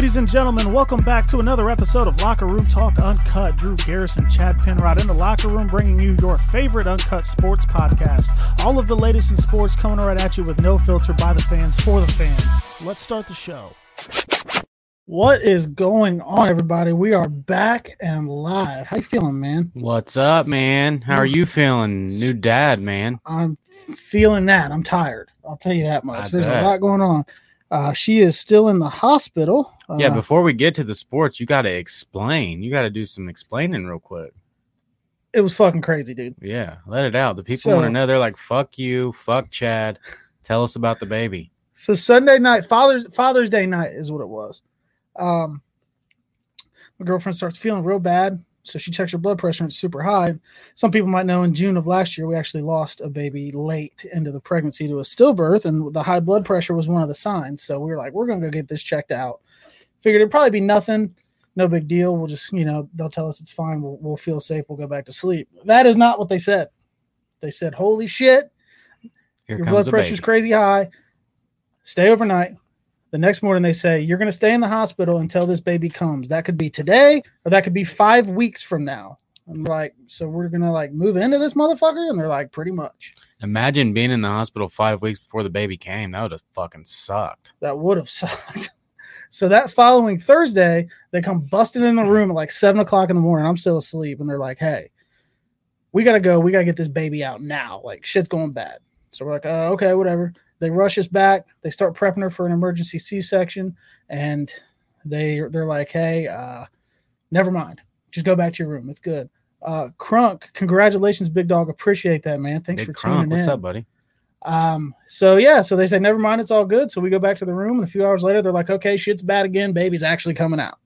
Ladies and gentlemen, welcome back to another episode of Locker Room Talk Uncut. Drew Garrison, Chad Penrod in the locker room, bringing you your favorite uncut sports podcast. All of the latest in sports coming right at you with no filter by the fans for the fans. Let's start the show. What is going on, everybody? We are back and live. How you feeling, man? What's up, man? How are you feeling? New dad, man. I'm feeling that. I'm tired. I'll tell you that much. I There's bet. a lot going on. Uh, she is still in the hospital. Uh, Yeah, before we get to the sports, you got to explain. You got to do some explaining real quick. it was fucking crazy, dude. Yeah, let it out. The people want to know. They're like, "Fuck you, fuck Chad." Tell us about the baby. So Sunday night, Father's Father's Day night is what it was. Um, my girlfriend starts feeling real bad, so she checks her blood pressure and it's super high. Some people might know in June of last year we actually lost a baby late into the pregnancy to a stillbirth, and the high blood pressure was one of the signs. So we were like, we're gonna go get this checked out. Figured it'd probably be nothing, no big deal. We'll just, you know, they'll tell us it's fine. We'll, we'll feel safe. We'll go back to sleep. That is not what they said. They said, "Holy shit, Here your blood pressure's baby. crazy high. Stay overnight. The next morning they say you're going to stay in the hospital until this baby comes. That could be today or that could be 5 weeks from now. I'm like, so we're going to like move into this motherfucker and they're like pretty much. Imagine being in the hospital five weeks before the baby came. That would have fucking sucked. That would have sucked. so that following Thursday, they come busting in the room at like seven o'clock in the morning. I'm still asleep, and they're like, "Hey, we gotta go. We gotta get this baby out now. Like shit's going bad." So we're like, uh, "Okay, whatever." They rush us back. They start prepping her for an emergency C-section, and they they're like, "Hey, uh, never mind. Just go back to your room. It's good." Uh, Crunk, congratulations, big dog. Appreciate that, man. Thanks Big for crunk. tuning What's in. up, buddy? Um, so yeah, so they say, never mind, it's all good. So we go back to the room, and a few hours later, they're like, okay, shit's bad again. Baby's actually coming out.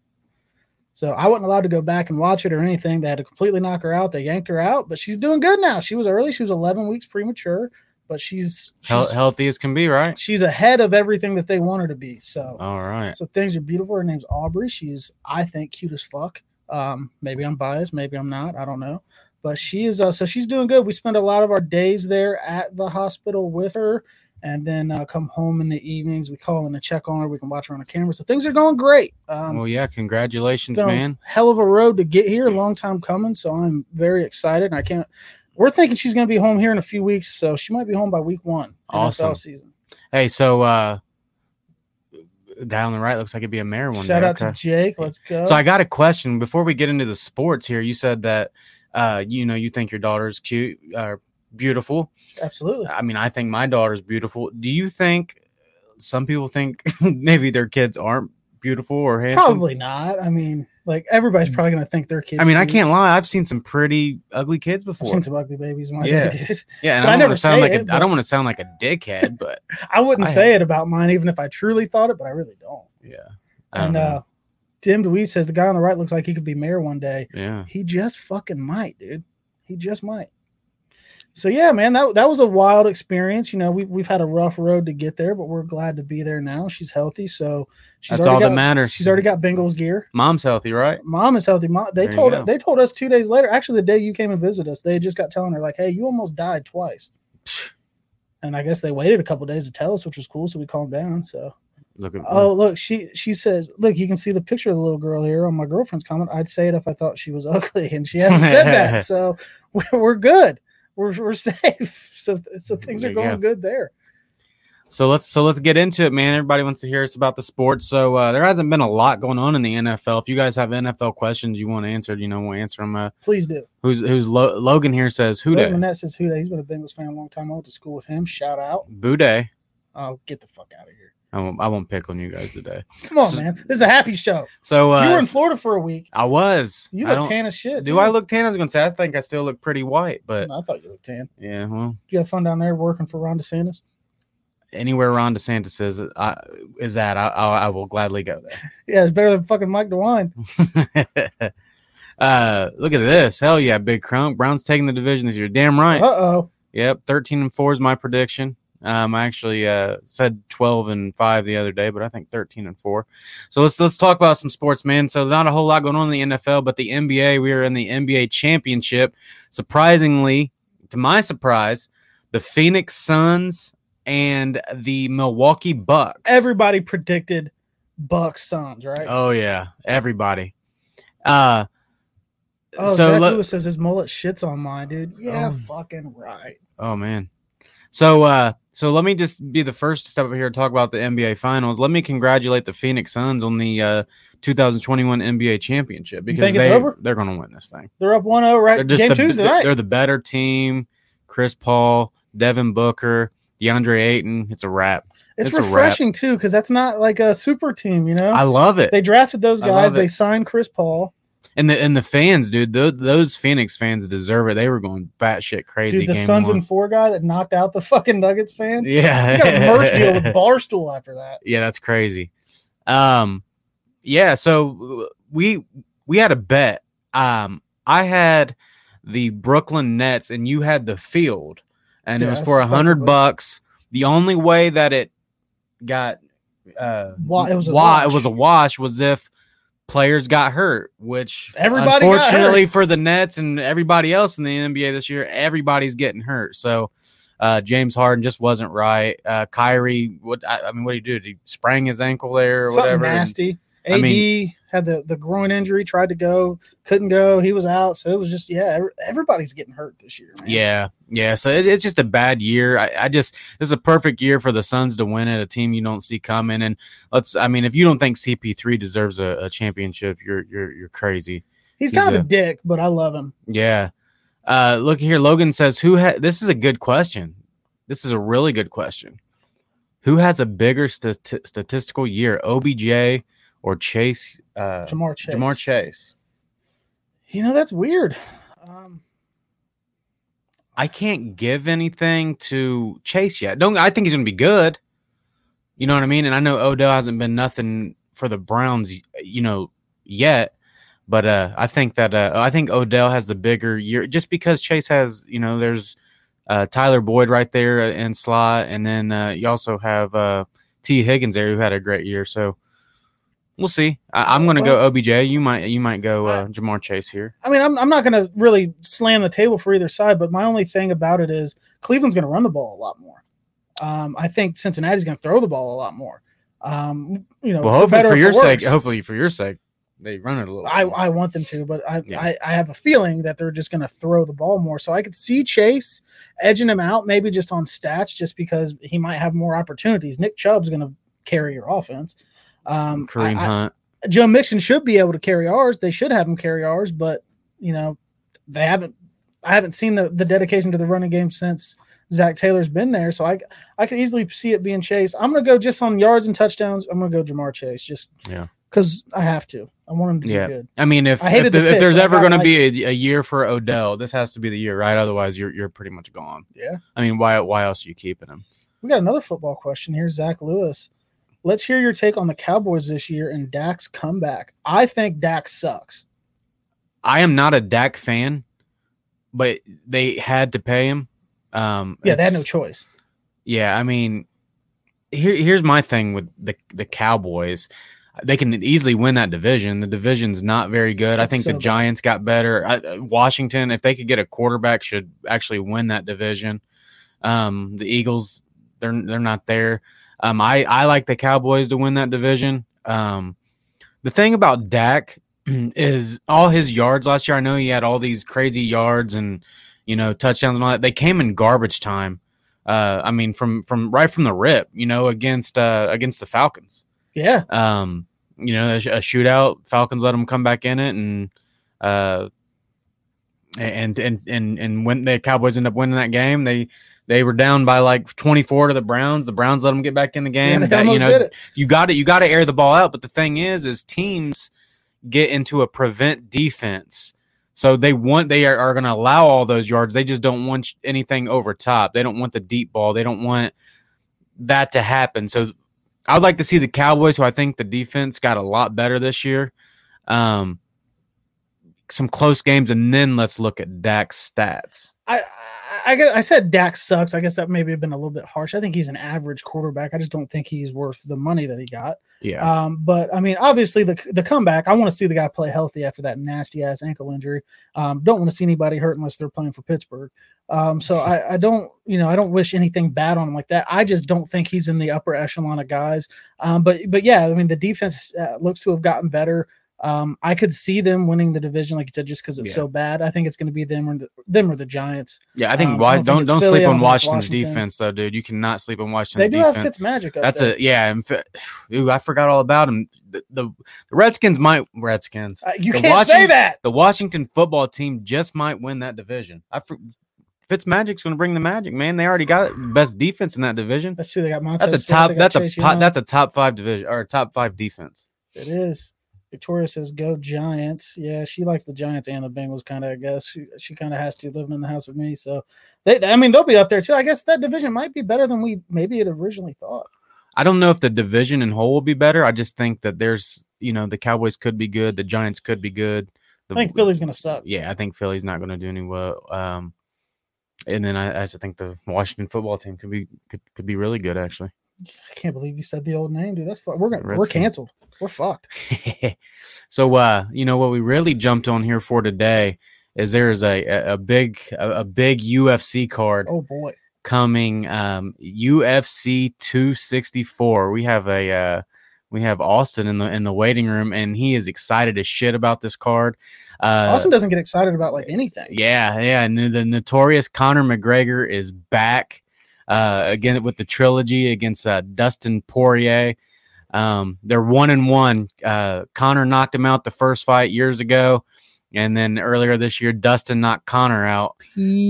So I wasn't allowed to go back and watch it or anything. They had to completely knock her out. They yanked her out, but she's doing good now. She was early. She was 11 weeks premature, but she's Hel- she's, healthy as can be, right? she's ahead of everything that they want her to be. So All right. so things are beautiful. Her name's Aubrey. She's, I think, cute as fuck. Um, maybe I'm biased, maybe I'm not. I don't know. But she is uh, so she's doing good. We spend a lot of our days there at the hospital with her, and then uh, come home in the evenings. We call in to check on her. We can watch her on the camera. So things are going great. Um, well, yeah. Congratulations, man. hell of a road to get here. Long time coming. So I'm very excited. And I can't. We're thinking she's going to be home here in a few weeks, so she might be home by week one. Awesome. NFL season. Hey, so uh, guy on the right looks like it'd be a mayor one Shout day. out to. Jake. Let's go. So I got a question before we get into the sports here. You said that uh, you know you think your daughter's cute, uh, beautiful. Absolutely. I mean, I think my daughter's beautiful. Do you think some people think maybe their kids aren't beautiful or handsome? Probably not. I mean, like everybody's probably gonna think their kids. Mm. I mean, I can't lie. I've seen some pretty ugly kids I've before. seen some ugly babies Yeah. dude. yeah, and but I I, don't never want to sound like it, a, I don't want to sound like a dickhead, but I wouldn't I say have- it about mine, even if I truly thought it, but I really don't. yeah, I don't And know. uh, Tim DeWeese says the guy on the right looks like he could be mayor one day. yeah. He just fucking might, dude. He just might. So yeah, man, that that was a wild experience. You know, we we've had a rough road to get there, but we're glad to be there now. She's healthy, so she's That's already all got, that matters. She's already got Bengals gear. Mom's healthy, right? Mom is healthy. Mom, they There told they told us two days later. Actually, the day you came and visited us, they just got telling her like, "Hey, you almost died twice." And I guess they waited a couple days to tell us, which was cool. So we calmed down. So Look at oh look, she she says, look, you can see the picture of the little girl here on my girlfriend's comment. I'd say it if I thought she was ugly, and she hasn't said that. So we're good. We're we're safe. So so things There are going go. good there. So let's so let's get into it, man. Everybody wants to hear us about the sports. So uh, there hasn't been a lot going on in the NFL. If you guys have NFL questions you want answered, you know, we'll answer them. Uh, Please do. who's who's Lo- Logan here says who day? Manette says who He's been a Bengals fan a long time. I went to school with him. Shout out. Boudet. Oh, get the fuck out of here. I won't, I won't pick on you guys today. Come on, So- man. This is a happy show. So uh, you were in Florida for a week. I was. You look tan as shit. Do too. I look tan? I was gonna say I think I still look pretty white, but I thought you looked tan. yeah. Well, Did you have fun down there working for Ron DeSantis? anywhere Ron DeSantis is, I, is that I, I, I will gladly go there. Yeah, it's better than fucking Mike DeWine. uh, look at this. Hell yeah, big crunk. Browns taking the division this year. Damn right. Uh oh. Yep, thirteen and four is my prediction. Um, I actually uh, said 12 and five the other day, but I think 13 and four. So let's let's talk about some sports, man. So not a whole lot going on in the NFL, but the NBA. We are in the NBA championship. Surprisingly, to my surprise, the Phoenix Suns and the Milwaukee Bucks. Everybody predicted Bucks Suns, right? Oh yeah, everybody. Uh, Oh, so Zach le- Lewis says his mullet shits on mine, dude. Yeah, Oh. fucking right. Oh man. So uh so let me just be the first to step up here and talk about the NBA finals. Let me congratulate the Phoenix Suns on the uh 2021 NBA championship because they they're going to win this thing. They're up 1-0 right They're just game the, they're, tonight. they're the better team. Chris Paul, Devin Booker, DeAndre Ayton, it's a wrap. it's, it's wrap. refreshing too because that's not like a super team, you know. I love it. they drafted those guys. They signed Chris Paul. And the and the fans, dude, those, those Phoenix fans deserve it. They were going batshit crazy. Dude, the Suns one. and four guy that knocked out the fucking Nuggets fan. yeah, He got a merch deal with Barstool after that. Yeah, that's crazy. Um, yeah. So we we had a bet. Um, I had the Brooklyn Nets, and you had the field, and it was for a hundred bucks. The only way that it got uh, Wa- it was a wa- it was a wash was if players got hurt, which Everybody unfortunately for the Nets and everybody else in the NBA this year, everybody's getting hurt. So uh, James Harden just wasn't right. Uh, Kyrie, what I, I mean, what did he do? Did he sprang his ankle there or Something whatever? And- nasty. I AD mean- had the, the groin injury, tried to go, couldn't go. He was out. So it was just, yeah, everybody's getting hurt this year, man. Yeah, yeah. So it, it's just a bad year. I, I just this is a perfect year for the Suns to win it, a team you don't see coming. And let's, I mean, if you don't think CP3 deserves a, a championship, you're you're you're crazy. He's He's kind of a- a dick, but I love him. Yeah. Uh, look here. Logan says, "Who had?" This is a good question. This is a really good question. Who has a bigger stati- statistical year, OBJ or Chase? Uh, Ja'Marr Chase. Ja'Marr Chase. You know, that's weird. Um, I can't give anything to Chase yet. Don't I think he's going to be good? You know what I mean? And I know Odell hasn't been nothing for the Browns, you know, yet. But uh, I think that uh, I think Odell has the bigger year just because Chase has, you know, there's uh, Tyler Boyd right there in slot, and then uh, you also have uh, Tee Higgins there who had a great year. So we'll see. I, I'm going to go OBJ. You might you might go uh, Ja'Marr Chase here. I mean, I'm, I'm not going to really slam the table for either side, but my only thing about it is Cleveland's going to run the ball a lot more. Um, I think Cincinnati's going to throw the ball a lot more. Um, you know, Well, hopefully better for or your sake, hopefully for your sake, they run it a little. I. I want them to, but I, Yeah. I, I have a feeling that they're just going to throw the ball more. So I could see Chase edging him out, maybe just on stats, just because he might have more opportunities. Nick Chubb's going to carry your offense. Um, Kareem I- I- Hunt. Joe Mixon should be able to carry ours. They should have him carry ours, but you know, they haven't. I haven't seen the, the dedication to the running game since Zac Taylor's been there. So I I could easily see it being Chase. I'm gonna go just on yards and touchdowns. I'm gonna go Ja'Marr Chase just Yeah. because I have to. I want him to Yeah. be good. I mean, if I if, the the- if there's ever got going to like- be a, a year for Odell, this has to be the year, right? Otherwise, you're you're pretty much gone. Yeah. I mean, why why else are you keeping him? We got another football question here, Zach Lewis. Let's hear your take on the Cowboys this year and Dak's comeback. I think Dak sucks. I am not a Dak fan, but they had to pay him. Um, Yeah, they had no choice. Yeah, I mean, here here's my thing with the the Cowboys. They can easily win that division. The division's not very good. I think so the bad. Giants got better. I, uh, Washington, if they could get a quarterback, should actually win that division. Um, the Eagles, they're they're not there. Um, I I like the Cowboys to win that division. Um, the thing about Dak is all his yards last year. I know he had all these crazy yards and you know touchdowns and all that. They came in garbage time. Uh, I mean, from from right from the rip, you know, against uh against the Falcons. Yeah. Um, you know, a, a shootout. Falcons let them come back in it, and uh, and and and and when the Cowboys end up winning that game, they they were down by like twenty four to the Browns. The Browns let them get back in the game. yeah, That, you know, you got to you got to air the ball out. But the thing is, is teams get into a prevent defense. So they want they are, are going to allow all those yards. They just don't want anything over top. They don't want the deep ball. They don't want that to happen. So I would like to see the Cowboys, who I think the defense got a lot better this year. Um, some close games, and then let's look at Dak's stats. I, I, I, said Dak sucks. I guess that maybe have been a little bit harsh. I think he's an average quarterback. I just don't think he's worth the money that he got. Yeah. Um, but I mean, obviously the the comeback. I want to see the guy play healthy after that nasty ass ankle injury. Um, don't want to see anybody hurt unless they're playing for Pittsburgh. Um, so I, I don't, you know, I don't wish anything bad on him like that. I just don't think he's in the upper echelon of guys. Um, but but yeah, I mean, the defense uh, looks to have gotten better. Um, I could see them winning the division, like you said, just because it's Yeah. so bad. I think it's going to be them or the, them or the Giants. yeah, I think um, I why don't think don't don't Philly, sleep on don't Washington's Washington. defense though, dude. You cannot sleep on Washington's. They do have defense. Fitzmagic. Up That's there. a yeah. And, ooh, I forgot all about him. The, the, the Redskins might Redskins. Uh, you the can't say Washington- that. The Washington football team just might win that division. I for, Fitzmagic's going to bring the magic, man. They already got the best defense in that division. That's true. They got Montez. That's a top. That's a Chase that's a top five division or top five defense. It is. Victoria says, "Go Giants." Yeah, she likes the Giants and the Bengals. Kind of, I guess she she kind of has to living in the house with me. So, they, I mean, they'll be up there too. I guess that division might be better than we maybe had originally thought. I don't know if the division in whole will be better. I just think that there's, you know, the Cowboys could be good, the Giants could be good. The, I think Philly's gonna suck. yeah, I think Philly's not going to do any well. Um, and then I, I just think the Washington football team could be could, could be really good actually. I can't believe you said the old name, dude. That's fu- we're gonna, we're canceled. We're fucked. so uh you know what we really jumped on here for today is there is a a, big a, a big UFC card Oh boy, coming um UFC 264 we have a uh we have Austin in the in the waiting room and he is excited as shit about this card uh Austin doesn't get excited about like anything. yeah, yeah. And the- the notorious Conor McGregor is back uh, again with the trilogy against uh, Dustin Poirier. Um, they're one and one. Uh, Conor knocked him out the first fight years ago, and then earlier this year, Dustin knocked Conor out.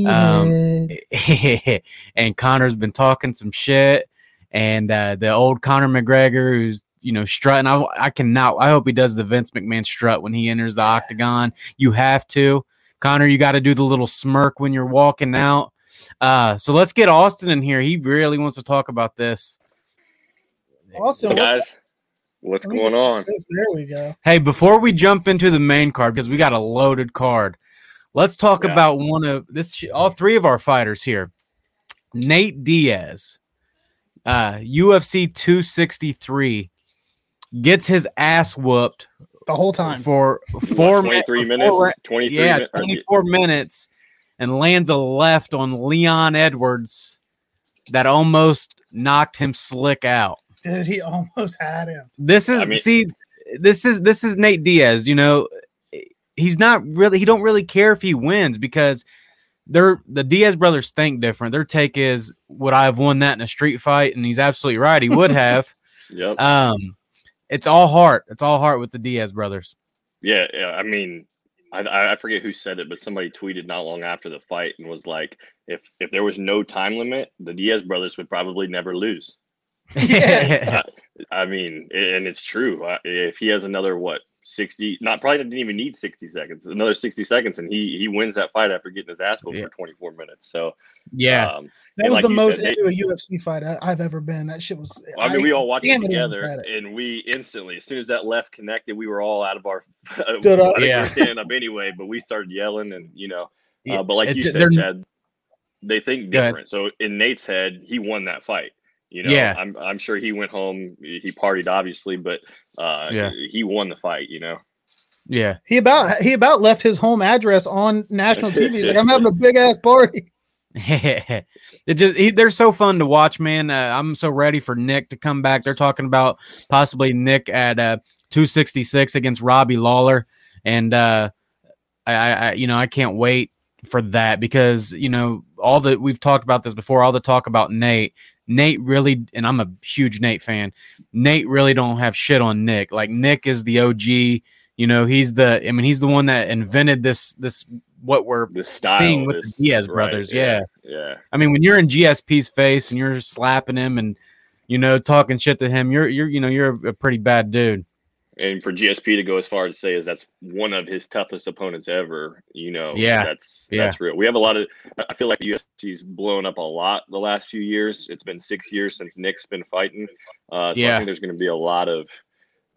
Um, and Conor's been talking some shit. And uh, the old Conor McGregor, who's you know strutting, I, I cannot. I hope he does the Vince McMahon strut when he enters the octagon. You have to, Conor. You got to do the little smirk when you're walking out. Uh, so let's get Austin in here. He really wants to talk about this. Austin, Hey, what's guys, what's let going on? There we go. Hey, before we jump into the main card, because we got a loaded card, let's talk Yeah. about one of this. All three of our fighters here. Nate Diaz, uh, UFC 263, gets his ass whooped The whole time. for What, four mi- 23 minutes? 23 yeah, minutes. 24 minutes, and lands a left on Leon Edwards that almost knocked him slick out Dude, he almost had him. this is I mean- see this is this is Nate Diaz, you know, he's not really he don't really care if he wins because they're the Diaz brothers think different. Their take is would I have won that in a street fight? And he's absolutely right. He would have. Yep. um it's all heart. It's all heart with the Diaz brothers. Yeah, yeah. I mean, I- I, I forget who said it, but somebody tweeted not long after the fight and was like, "If if there was no time limit, the Diaz brothers would probably never lose." Yeah. I mean, and it's true. If he has another what sixty, not probably didn't even need sixty seconds, another sixty seconds, and he he wins that fight after getting his ass whooped Yeah. for twenty four minutes. So yeah. um, That was like the most said, they- into a UFC fight I, I've ever been. That shit was. I mean, we all watched it damn he almost together, it. and we instantly, as soon as that left connected, we were all out of our Stood up. I think we Yeah. were standing up anyway, but we started yelling, and you know, Yeah, uh, but like you said, they're- Chad, they think different. So in Nate's head, he won that fight. You know, Yeah. I'm I'm sure he went home. He partied, obviously, but uh, Yeah. he won the fight. You know, Yeah. He about he about left his home address on national TV. He's like, I'm having a big ass party. it just he, they're so fun to watch, man. Uh, I'm so ready for Nick to come back. They're talking about possibly Nick at uh, 266 against Robbie Lawler, and uh, I, I, I, you know, I can't wait for that because you know all the we've talked about this before. All the talk about Nate. Nate really, and I'm a huge Nate fan. Nate really don't have shit on Nick. Like Nick is the OG. You know, he's the. I mean, he's the one that invented this. This what we're the style Seeing with the is- Diaz right, brothers, yeah, yeah. I mean, when you're in GSP's face and you're slapping him and you know talking shit to him, you're you're you know you're a pretty bad dude. And for GSP to go as far as to say is that's one of his toughest opponents ever. You know, Yeah, that's yeah. that's real. We have a lot of. I feel like the UFC's blown up a lot the last few years. It's been six years since Nick's been fighting. Uh, so Yeah. I think there's going to be a lot of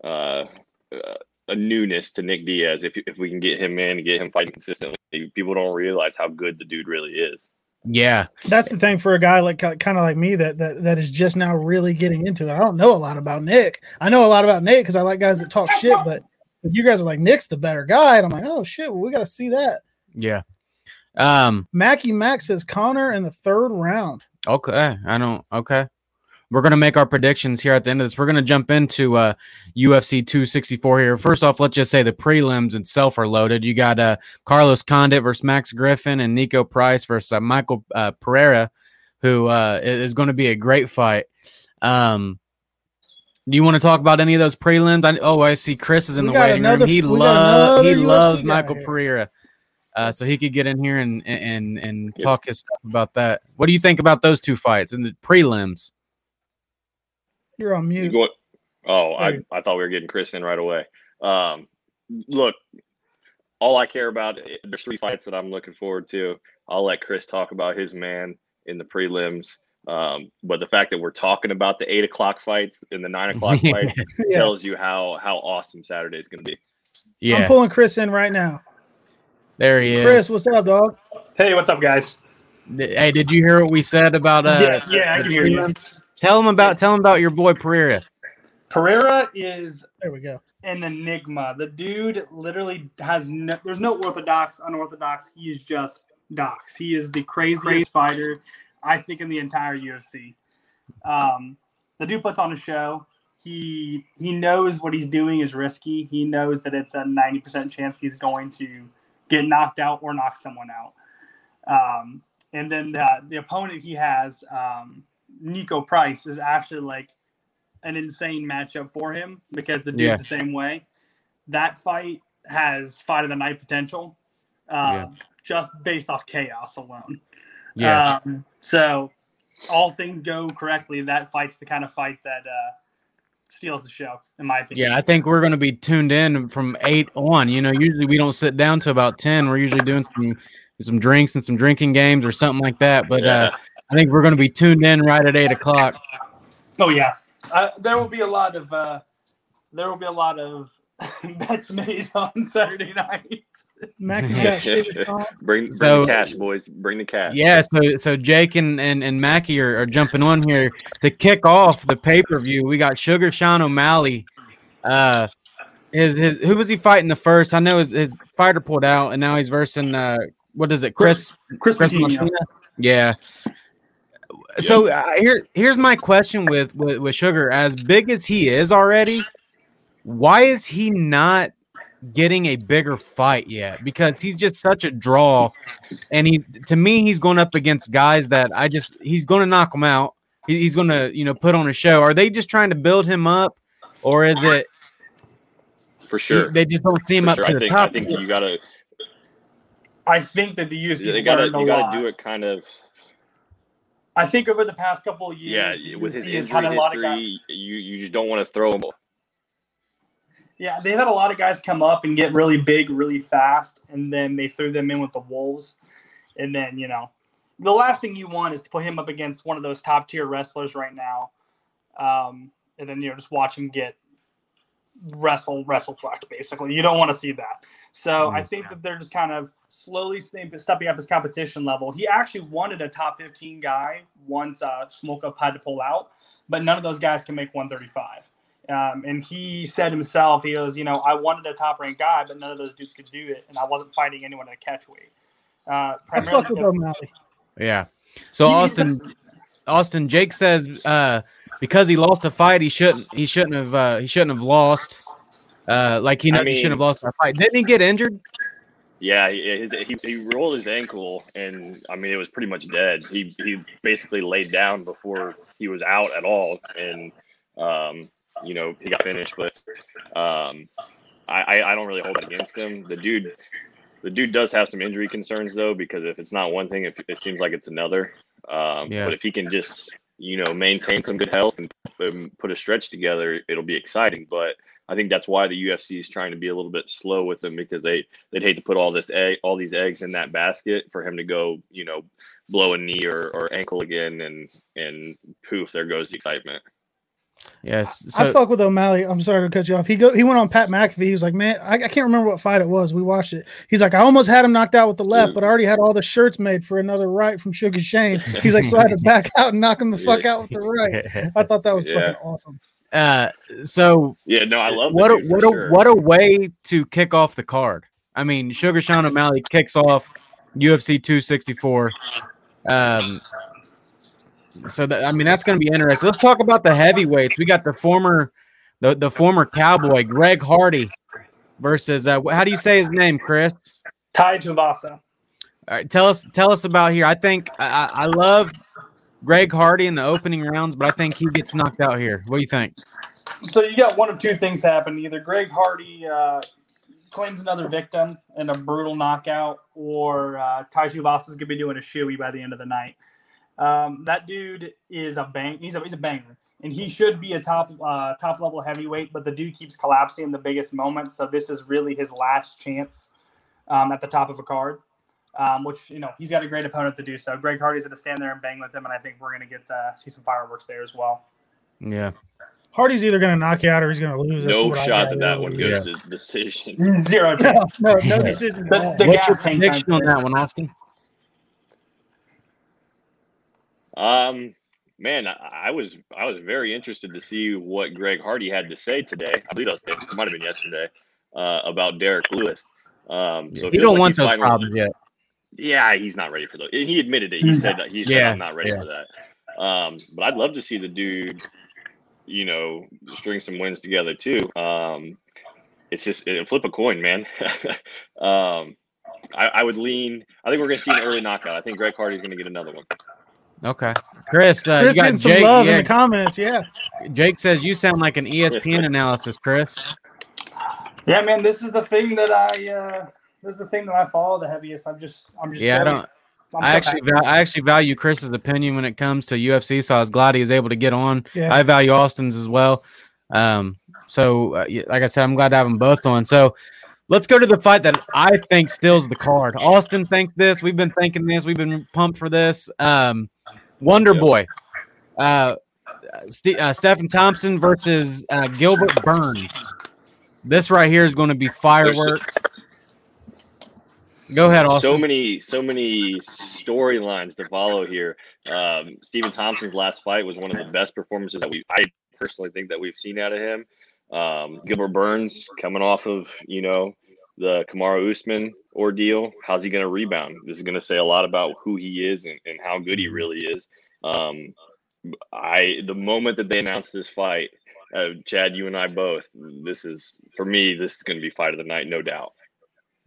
uh, uh, a newness to Nick Diaz if if we can get him in and get him fighting consistently. People don't realize how good the dude really is. Yeah, That's the thing for a guy like kind of like me that, that that is just now really getting into it. I don't know a lot about Nick. I know a lot about Nate because I like guys that talk shit, but you guys are like Nick's the better guy, and I'm like, oh shit, well, we got to see that. yeah. Um. Mackie Mac says Conor in the third round. Okay. I don't. Okay. We're gonna make our predictions here at the end of this. We're gonna jump into uh UFC 264 here. First off, let's just say the prelims itself are loaded. You got uh Carlos Condit versus Max Griffin and Niko Price versus uh, Michael uh, Pereira, who uh is going to be a great fight. Um. Do you want to talk about any of those prelims? I, oh, I see Chris is in We the waiting another- room. He loves he UFC loves Michael here. Pereira. Uh, so he could get in here and and and Yes. talk his stuff about that. What do you think about those two fights in the prelims? You're on You mute. go- oh, I, I thought we were getting Chris in right away. Um, look, all I care about there's three fights that I'm looking forward to. I'll let Chris talk about his man in the prelims. Um, but the fact that we're talking about the eight o'clock fights and the nine o'clock fights Yeah. tells you how how awesome Saturday is going to be. Yeah, I'm pulling Chris in right now. there he is. Chris, what's up, dog? Hey, what's up, guys? Hey, did you hear what we said about uh? yeah, yeah, I the can hear you. Prelim? Tell him about tell him about your boy Pereira. Pereira is There we go. an enigma. The dude literally has no, there's no orthodox, unorthodox. He's just dox. He is the craziest fighter, I think, in the entire UFC. Um, the dude puts on a show. He he knows what he's doing is risky. He knows that it's a 90% chance he's going to get knocked out or knock someone out. Um, and then the, the opponent he has, um, Niko Price, is actually like an insane matchup for him because the dude's Yeah. the same way. That fight has fight of the night potential, uh, just based off chaos alone. Yeah, Um, so, all things go correctly, that fight's the kind of fight that uh, steals the show, in my opinion. yeah. I think we're going to be tuned in from eight on. You know, usually we don't sit down to about ten. We're usually doing some some drinks and some drinking games or something like that. But uh, I think we're going to be tuned in right at eight o'clock. Oh yeah, uh, there will be a lot of uh, there will be a lot of bets made on Saturday night. Mackie's got bring bring So- the cash, boys. Bring the cash. Yeah, so so Jake and and, and Mackie are, are jumping on here to kick off the pay per view. We got Sugar Sean O'Malley. Uh, his his who was he fighting the first? I know his, his fighter pulled out, and now he's versing uh, what is it, Chris Chris Chris Coutinho. Martina? Yeah. So uh, here here's my question with, with with Sugar. As big as he is already, why is he not getting a bigger fight yet? Because he's just such a draw, and he to me he's going up against guys that I just he's going to knock them out. He, he's going to you know put on a show. Are they just trying to build him up, or is it for sure. they just don't see him For up sure. to I the think, top? I think you gotta I think that the UFC they gotta you gotta lot. do it kind of I think over the past couple of yeah years, the with his injury had a lot of guys. history. You you just don't want to throw him. Yeah, they've had a lot of guys come up and get really big really fast, and then they threw them in with the Wolves. And then, you know, the last thing you want is to put him up against one of those top tier wrestlers right now. Um, and then, you know, just watch him get wrestle, wrestle fucked, basically. You don't want to see that. So I think that they're just kind of slowly stepping up his competition level. He actually wanted a top 15 guy once uh, Smolka had to pull out, but none of those guys can make 135. Um, and he said himself, he goes, you know, I wanted a top ranked guy, but none of those dudes could do it, and I wasn't fighting anyone at catch weight. Uh, I primarily fuck with because- O'Malley. Yeah. So He- Austin, Austin, Jake says uh, because he lost a fight, he shouldn't he shouldn't have uh, he shouldn't have lost. Uh, like he I knows he shouldn't have lost a fight. Didn't he get injured? Yeah, he, his, he he rolled his ankle, and I mean it was pretty much dead. He he basically laid down before he was out at all, and um, you know he got finished. But um, I I don't really hold that against him. The dude, the dude does have some injury concerns though, because if it's not one thing, it, it seems like it's another. Um, Yeah. But if he can just you know maintain some good health and, and put a stretch together, it'll be exciting. But I think that's why the UFC is trying to be a little bit slow with him because they they'd hate to put all this egg, all these eggs in that basket for him to go, you know, blow a knee or, or ankle again, and and poof, there goes the excitement. Yes. I So fuck with O'Malley. I'm sorry to cut you off. He go he went on Pat McAfee. He was like, man, I, I can't remember what fight it was. We watched it. He's like, I almost had him knocked out with the left, but I already had all the shirts made for another right from Sugar Shane. He's like, so I had to back out and knock him the fuck out with the right. I thought that was Yeah. fucking awesome. Uh, so Yeah, no, I love what a, what a sure. what a way to kick off the card. I mean, Sugar Sean O'Malley kicks off UFC 264. Um, so that, I mean that's going to be interesting. Let's talk about the heavyweights. We got the former the the former cowboy Greg Hardy versus uh, how do you say his name, Chris? Tai Tuivasa. All right, tell us tell us about here. I think I, I I love Greg Hardy in the opening rounds, but I think he gets knocked out here. What do you think? So you got one of two things happen. Either Greg Hardy uh, claims another victim in a brutal knockout, or uh, Tai Tuivasa is going to be doing a shoey by the end of the night. Um, that dude is a bang. He's a he's a banger, and he should be a top uh, top level heavyweight. But the dude keeps collapsing in the biggest moments. So this is really his last chance um, at the top of a card. Um, which you know he's got a great opponent to do so. Greg Hardy's going to stand there and bang with him, and I think we're going to get uh, see some fireworks there as well. Yeah. Hardy's either going to knock you out or he's going to lose. That's No what shot that that one Yeah. goes to decision. Zero No, chance. no, no decision. The- the- What's your prediction on that one, Austin? Um, man, I, I was I was very interested to see what Greg Hardy had to say today. I believe that was it might have been yesterday uh, about Derrick Lewis. Um, so it You don't like want he's those problems yet. Yeah, he's not ready for those. And he admitted it. He said that he said Yeah, I'm not ready yeah. for that. Um, but I'd love to see the dude, you know, string some wins together too. Um, it's just it, flip a coin, man. um, I, I would lean. I think we're going to see an early knockout. I think Greg Hardy's going to get another one. Okay. Chris, uh, Chris you got getting some Jake. love in yeah, the comments. Yeah, Jake says you sound like an ESPN analysis, Chris. Yeah, man, this is the thing that I uh this is the thing that I follow the heaviest. I'm just I'm just Yeah, I don't. I'm I actually, happy. val- I actually value Chris's opinion when it comes to UFC. So I was glad he was able to get on. yeah. I value Austin's as well. Um, so uh, like I said, I'm glad to have them both on. So let's go to the fight that I think steals the card. Austin thinks this. We've been thinking this. We've been pumped for this. Um, Wonder Yep. Boy, uh, Ste- uh, Stephen Thompson versus uh, Gilbert Burns. This right here is going to be fireworks. Go ahead, Austin. So many, so many storylines to follow here. Um, Stephen Thompson's last fight was one of the best performances that we, I personally think that we've seen out of him. Um, Gilbert Burns coming off of, you know, the Kamaru Usman ordeal. How's he going to rebound? This is going to say a lot about who he is and, and how good he really is. Um, I, the moment that they announced this fight, uh, Chad, you and I both, this is, for me, this is going to be fight of the night, no doubt.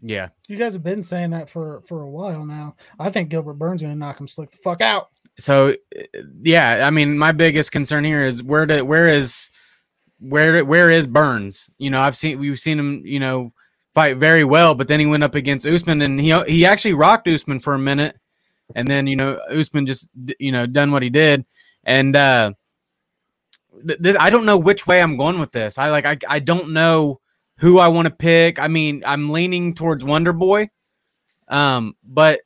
Yeah. You guys have been saying that for for a while now. I think Gilbert Burns going to knock him slick the fuck out. So, uh, yeah, I mean, my biggest concern here is where to where is where where is Burns? You know, I've seen we've seen him, you know, fight very well, but then he went up against Usman and he he actually rocked Usman for a minute, and then you know Usman just you know done what he did, and uh, th- th- I don't know which way I'm going with this. I like I I don't know who I want to pick. I mean, I'm leaning towards Wonder Boy, um, but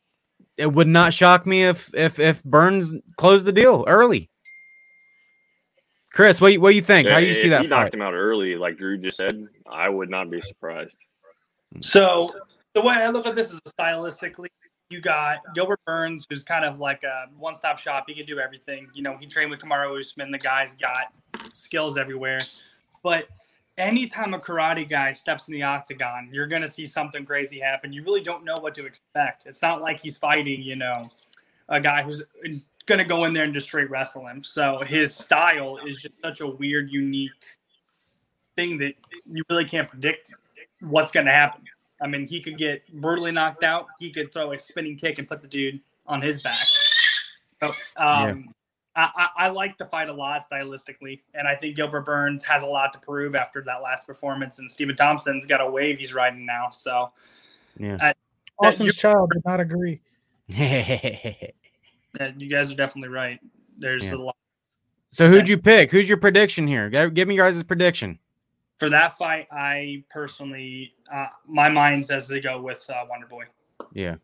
it would not shock me if if if Burns closed the deal early. Chris, what you- what do you think? How Yeah, you if see that he fight? knocked him out early, like Drew just said, I would not be surprised. So the way I look at this is stylistically, you got Gilbert Burns, who's kind of like a one-stop shop. He can do everything. You know, he trained with Kamaru Usman. The guy's got skills everywhere. But anytime a karate guy steps in the octagon, you're going to see something crazy happen. You really don't know what to expect. It's not like he's fighting, you know, a guy who's going to go in there and just straight wrestle him. So his style is just such a weird, unique thing that you really can't predict what's going to happen. I mean, he could get brutally knocked out. He could throw a spinning kick and put the dude on his back. So, um, I, I, I like the fight a lot stylistically, and I think Gilbert Burns has a lot to prove after that last performance. And Stephen Thompson's got a wave he's riding now. So, Yeah. Austin's child did not agree. uh, you guys are definitely right. There's Yeah. a lot so who'd you pick? Who's your prediction here? Give give me guys' prediction. for that fight. I personally, uh, my mind says to go with uh, Wonder Boy. Yeah.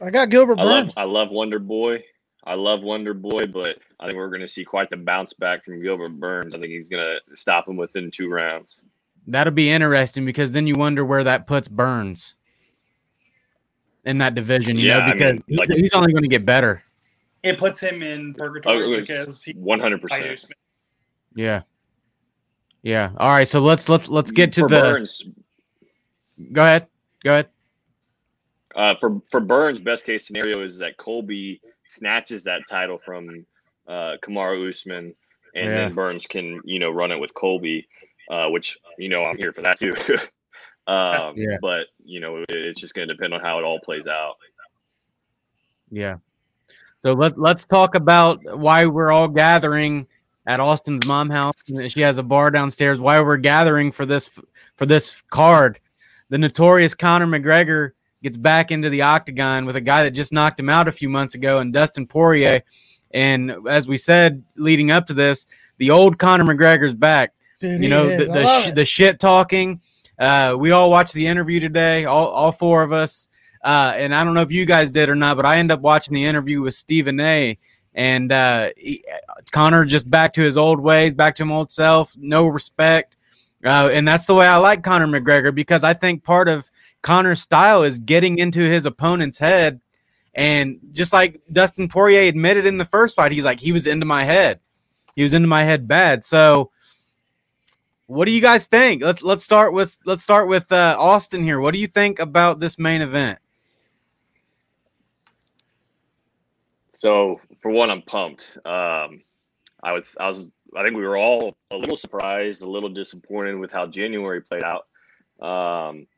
I got Gilbert I love Burns. I love Wonder Boy. I love Wonder Boy, but I think we're going to see quite the bounce back from Gilbert Burns. I think he's going to stop him within two rounds. That'll be interesting because then you wonder where that puts Burns in that division. You Yeah, know, I because mean, like- he's only going to get better. It puts him in purgatory Oh, because one hundred percent. Yeah. Yeah. All right. So let's let's let's get to for the. Burns. Go ahead. Go ahead. Uh, for for Burns, best case scenario is that Colby snatches that title from uh, Kamaru Usman, and Yeah. then Burns can you know run it with Colby, uh, which you know I'm here for that too. um, Yeah. But you know it, it's just going to depend on how it all plays out. Yeah. So let let's talk about why we're all gathering at Austin's mom house. She has a bar downstairs. Why we're gathering for this for this card. The notorious Conor McGregor gets back into the octagon with a guy that just knocked him out a few months ago, and Dustin Poirier. And as we said leading up to this, the old Conor McGregor's back. Dude, You know the the, sh- the shit talking. Uh, we all watched the interview today, all all four of us. Uh, and I don't know if you guys did or not, but I ended up watching the interview with Stephen A. And uh, he, Conor just back to his old ways, back to his old self, no respect. Uh, and that's the way I like Conor McGregor because I think part of Conor's style is getting into his opponent's head. And just like Dustin Poirier admitted in the first fight, he's like, he was into my head. He was into my head bad. So, what do you guys think? Let's let's start with let's start with uh, Austin here. What do you think about this main event? So for one, I'm pumped. Um, I was, I was, I think we were all a little surprised, a little disappointed with how January played out. Um,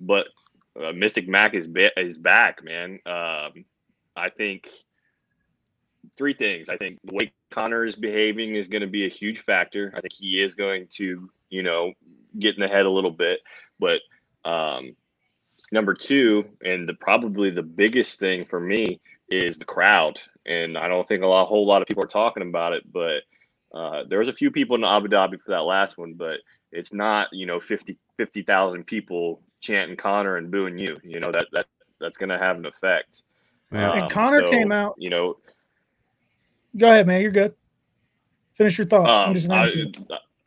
but uh, Mystic Mac is ba- is back, man. Um, I think three things. I think the way Conor is behaving is going to be a huge factor. I think he is going to, you know, get in the head a little bit. But um, number two, and the probably the biggest thing for me is the crowd. And I don't think a lot, whole lot of people are talking about it, but uh, there was a few people in Abu Dhabi for that last one, but it's not, you know, 50 50,000 people chanting Conor and booing you. You know, that, that that's going to have an effect. Yeah. And Conor so, came out- You know, Go ahead, man. You're good. Finish your thought. I'm um, just I.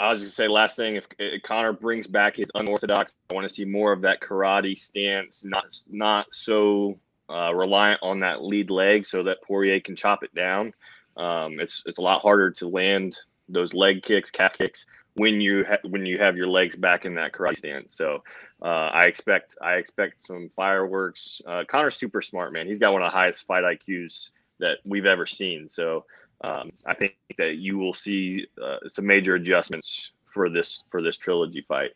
I was going to say last thing, if, if Conor brings back his unorthodox, I want to see more of that karate stance, not not so uh, reliant on that lead leg, so that Poirier can chop it down. Um, it's it's a lot harder to land those leg kicks, calf kicks when you ha- when you have your legs back in that karate stance. So uh, I expect I expect some fireworks. Uh, Conor's super smart, man. He's got one of the highest fight IQs that we've ever seen. So um, I think that you will see uh, some major adjustments for this for this trilogy fight.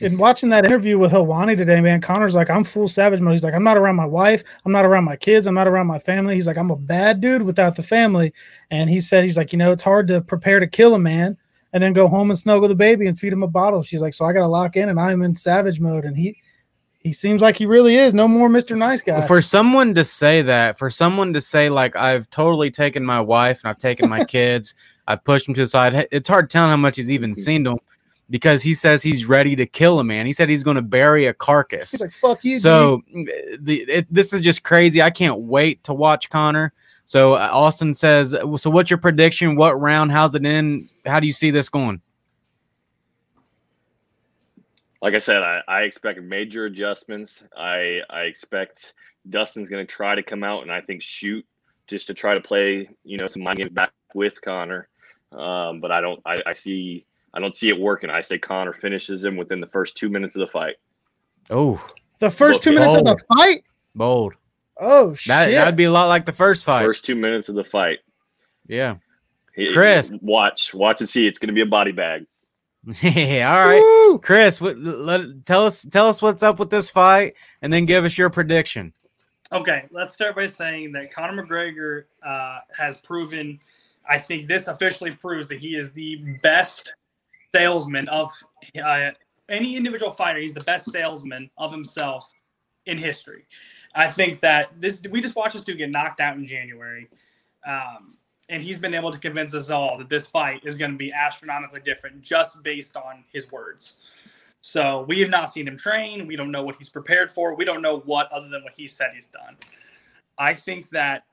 in watching that interview with Helwani today, man, Conor's like, I'm full savage mode. He's like, I'm not around my wife. I'm not around my kids. I'm not around my family. He's like, I'm a bad dude without the family. And he said, he's like, you know, it's hard to prepare to kill a man and then go home and snuggle the baby and feed him a bottle. She's like, so I got to lock in and I'm in savage mode. And he, he seems like he really is. No more Mr. Nice Guy. For someone to say that, for someone to say like I've totally taken my wife and I've taken my kids, I've pushed them to the side. It's hard telling how much he's even mm-hmm. seen them because he says he's ready to kill a man. He said he's going to bury a carcass. He's like, fuck you. So the it, this is just crazy. I can't wait to watch Conor. So uh, Austin says, so what's your prediction? What round? How's it in? How do you see this going? Like I said, I, I expect major adjustments. I I expect Dustin's going to try to come out and I think shoot just to try to play you know some mind games back with Conor. Um, but I don't I, I see I don't see it working. I say Conor finishes him within the first two minutes of the fight. Oh, the first two Look, minutes of the fight. bold. Oh, That shit. that'd be a lot like the first fight. First two minutes of the fight. Yeah. He- Chris. watch watch and see. It's going to be a body bag. Yeah. All right. Woo! Chris, what, let, tell us tell us what's up with this fight, and then give us your prediction. Okay, let's start by saying that Conor McGregor uh, has proven. I think this officially proves that he is the best salesman of uh, any individual fighter. He's the best salesman of himself in history. I think that this we just watched this dude get knocked out in January, um, and he's been able to convince us all that this fight is going to be astronomically different just based on his words. So we have not seen him train. We don't know what he's prepared for. We don't know what other than what he said he's done. I think that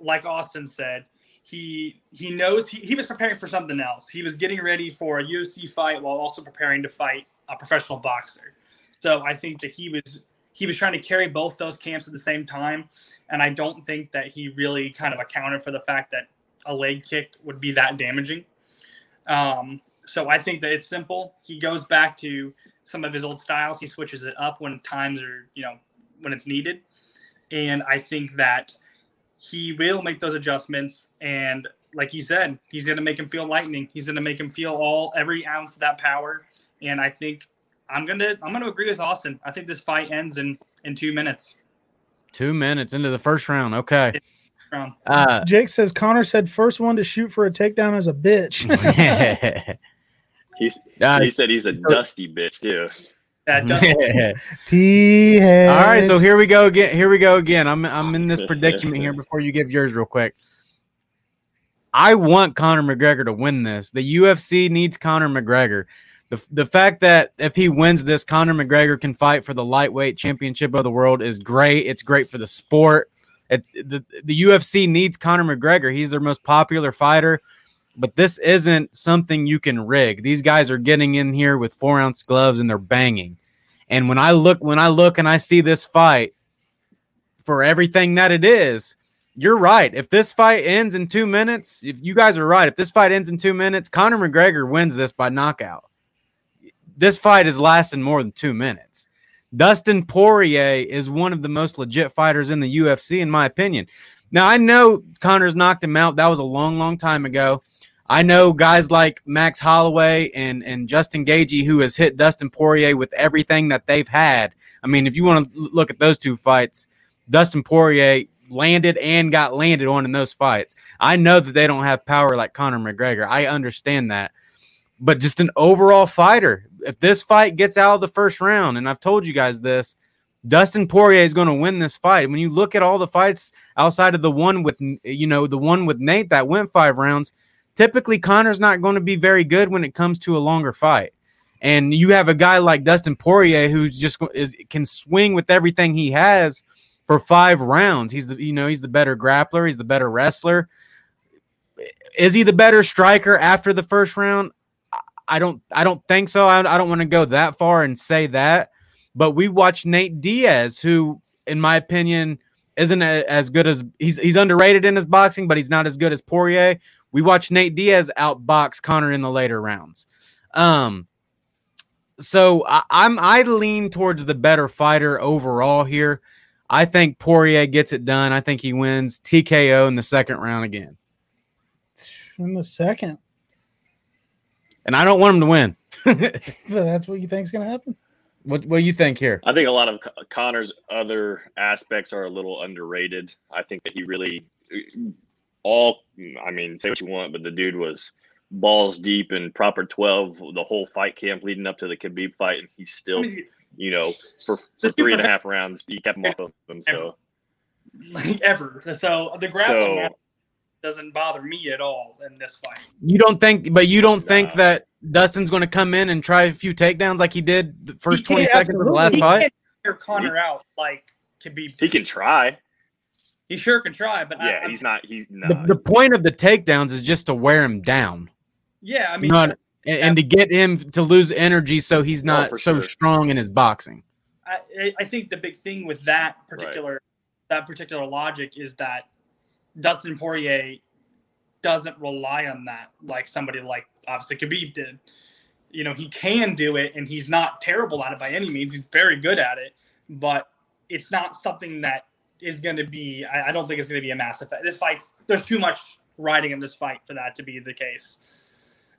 like Austin said, he he knows he, he was preparing for something else. He was getting ready for a UFC fight while also preparing to fight a professional boxer. So I think that he was he was trying to carry both those camps at the same time, and I don't think that he really kind of accounted for the fact that a leg kick would be that damaging. Um, so I think that it's simple. He goes back to some of his old styles. He switches it up when times are, you know, when it's needed. And I think that he will make those adjustments. And like he said, he's going to make him feel lightning. He's going to make him feel all every ounce of that power. And I think I'm going to I'm going to agree with Austin. I think this fight ends in in two minutes. Two minutes into the first round. Okay. Um, Uh, Jake says Conor said first one to shoot for a takedown is a bitch. He's, uh, he said he's a dusty bitch too. that does, P All right, so here we go again. Here we go again. I'm I'm in this predicament here before you give yours real quick. I want Conor McGregor to win this. The UFC needs Conor McGregor. The, the fact that if he wins this, Conor McGregor can fight for the lightweight championship of the world is great. It's great for the sport. The, the UFC needs Conor McGregor. He's their most popular fighter, but this isn't something you can rig. These guys are getting in here with four ounce gloves and they're banging. And when I look, when I look and I see this fight for everything that it is, you're right. If this fight ends in two minutes, if you guys are right, if this fight ends in two minutes, Conor McGregor wins this by knockout. This fight is lasting more than two minutes. Dustin Poirier is one of the most legit fighters in the UFC, in my opinion. Now, I know Conor's knocked him out. That was a long, long time ago. I know guys like Max Holloway and, and Justin Gaethje who has hit Dustin Poirier with everything that they've had. I mean, if you want to look at those two fights, Dustin Poirier landed and got landed on in those fights. I know that they don't have power like Conor McGregor. I understand that. But just an overall fighter, if this fight gets out of the first round, and I've told you guys this, Dustin Poirier is going to win this fight. When you look at all the fights outside of the one with, you know, the one with Nate that went five rounds, typically Conor's not going to be very good when it comes to a longer fight. And you have a guy like Dustin Poirier who's just is, can swing with everything he has for five rounds. He's the you know he's the better grappler. He's the better wrestler. Is he the better striker after the first round? I don't I don't think so. I, I don't want to go that far and say that. But we watched Nate Diaz, who, in my opinion, isn't a, as good as he's he's underrated in his boxing, but he's not as good as Poirier. We watched Nate Diaz outbox Conor in the later rounds. Um, so I, I'm I lean towards the better fighter overall here. I think Poirier gets it done. I think he wins TKO in the second round again. in the second. And I don't want him to win. But that's what you think is going to happen. what what do you think here? I think a lot of Conor's other aspects are a little underrated. I think that he really all I mean, say what you want, but the dude was balls deep in proper 12 the whole fight camp leading up to the Khabib fight and he's I still, mean, you know, for, The for three and a dude- half rounds he kept him off of them. So like ever. So the grappling so doesn't bother me at all in this fight. You don't think, but you don't think Nah. that Dustin's going to come in and try a few takedowns like he did the first 20 seconds of the last he fight? can't Conor out like Khabib. he can try. He sure can try, but Yeah, I'm- he's not he's The, not the point of the takedowns is just to wear him down. yeah. I mean, Not- and, and to get him to lose energy so he's Oh, not for so sure. strong in his boxing. I, I- I think the big thing with that particular that particular logic is that Dustin Poirier doesn't rely on that like somebody like obviously Khabib did. You know, he can do it and he's not terrible at it by any means. He's very good at it, but it's not something that is going to be. I, I don't think it's going to be a massive. fight. This fight's there's too much riding in this fight for that to be the case.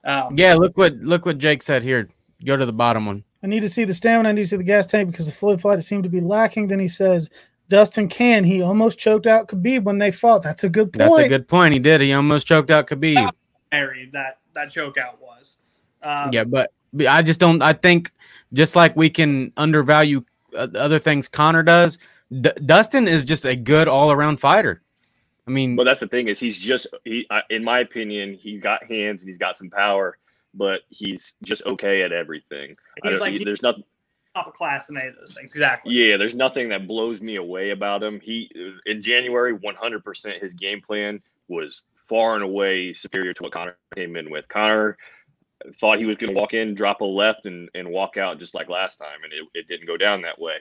Um, Yeah, look what look what Jake said here. Go to the bottom one. I need to see the stamina. I need to see the gas tank because the fluid flight seemed to be lacking. Then he says, Dustin can. He almost choked out Khabib when they fought. That's a good point. That's a good point. He did. He almost choked out Khabib. Mary, that that choke out was. Um, Yeah, but but I just don't. I think just like we can undervalue uh, other things Conor does, D- Dustin is just a good all around fighter. I mean, well, that's the thing is he's just he I- in my opinion he got hands and he's got some power, but he's just okay at everything. I He's don't- like- he- there's nothing top of class in any of those things. Exactly. Yeah, there's nothing that blows me away about him. He in January, 100% his game plan was far and away superior to what Conor came in with. Conor thought he was going to walk in, drop a left, and and walk out just like last time, and it, it didn't go down that way.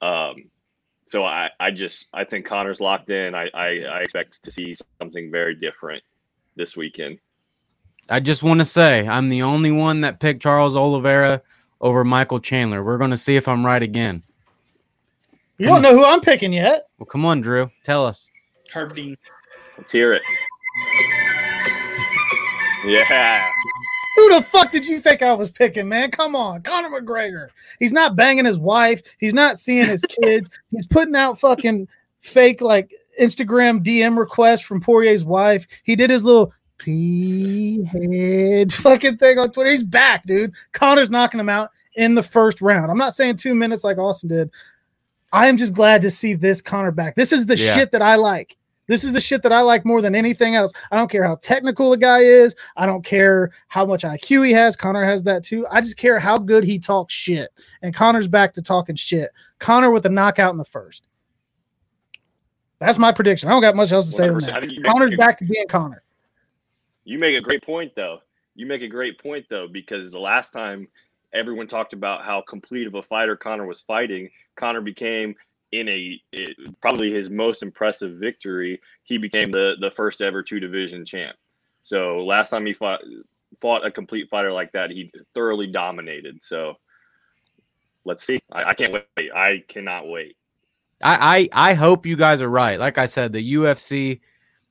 Um, so I, I just I think Conor's locked in. I, I, I expect to see something very different this weekend. I just want to say I'm the only one that picked Charles Oliveira over Michael Chandler. We're going to see if I'm right again. You don't know who I'm picking yet. Well, come on, Drew. Tell us. Herb Dean. Let's hear it. Yeah. Who the fuck did you think I was picking, man? Come on, Conor McGregor. He's not banging his wife. He's not seeing his kids. He's putting out fucking fake like Instagram DM requests from Poirier's wife. He did his little pea head fucking thing on Twitter. He's back, dude. Conor's knocking him out in the first round. I'm not saying two minutes like Austin did. I am just glad to see this Conor back. This is the Yeah. shit that I like. This is the shit that I like more than anything else. I don't care how technical a guy is. I don't care how much IQ he has. Conor has that too. I just care how good he talks shit. And Conor's back to talking shit. Conor with a knockout in the first. That's my prediction. I don't got much else to say 100%. I that. think you make Conor's back to being Conor. You make a great point, though. You make a great point, though, because the last time everyone talked about how complete of a fighter Conor was fighting, Conor became in a it, probably his most impressive victory. He became the the first ever two division champ. So last time he fought fought a complete fighter like that, he thoroughly dominated. So let's see. I, I can't wait. I cannot wait. I, I I hope you guys are right. Like I said, the UFC.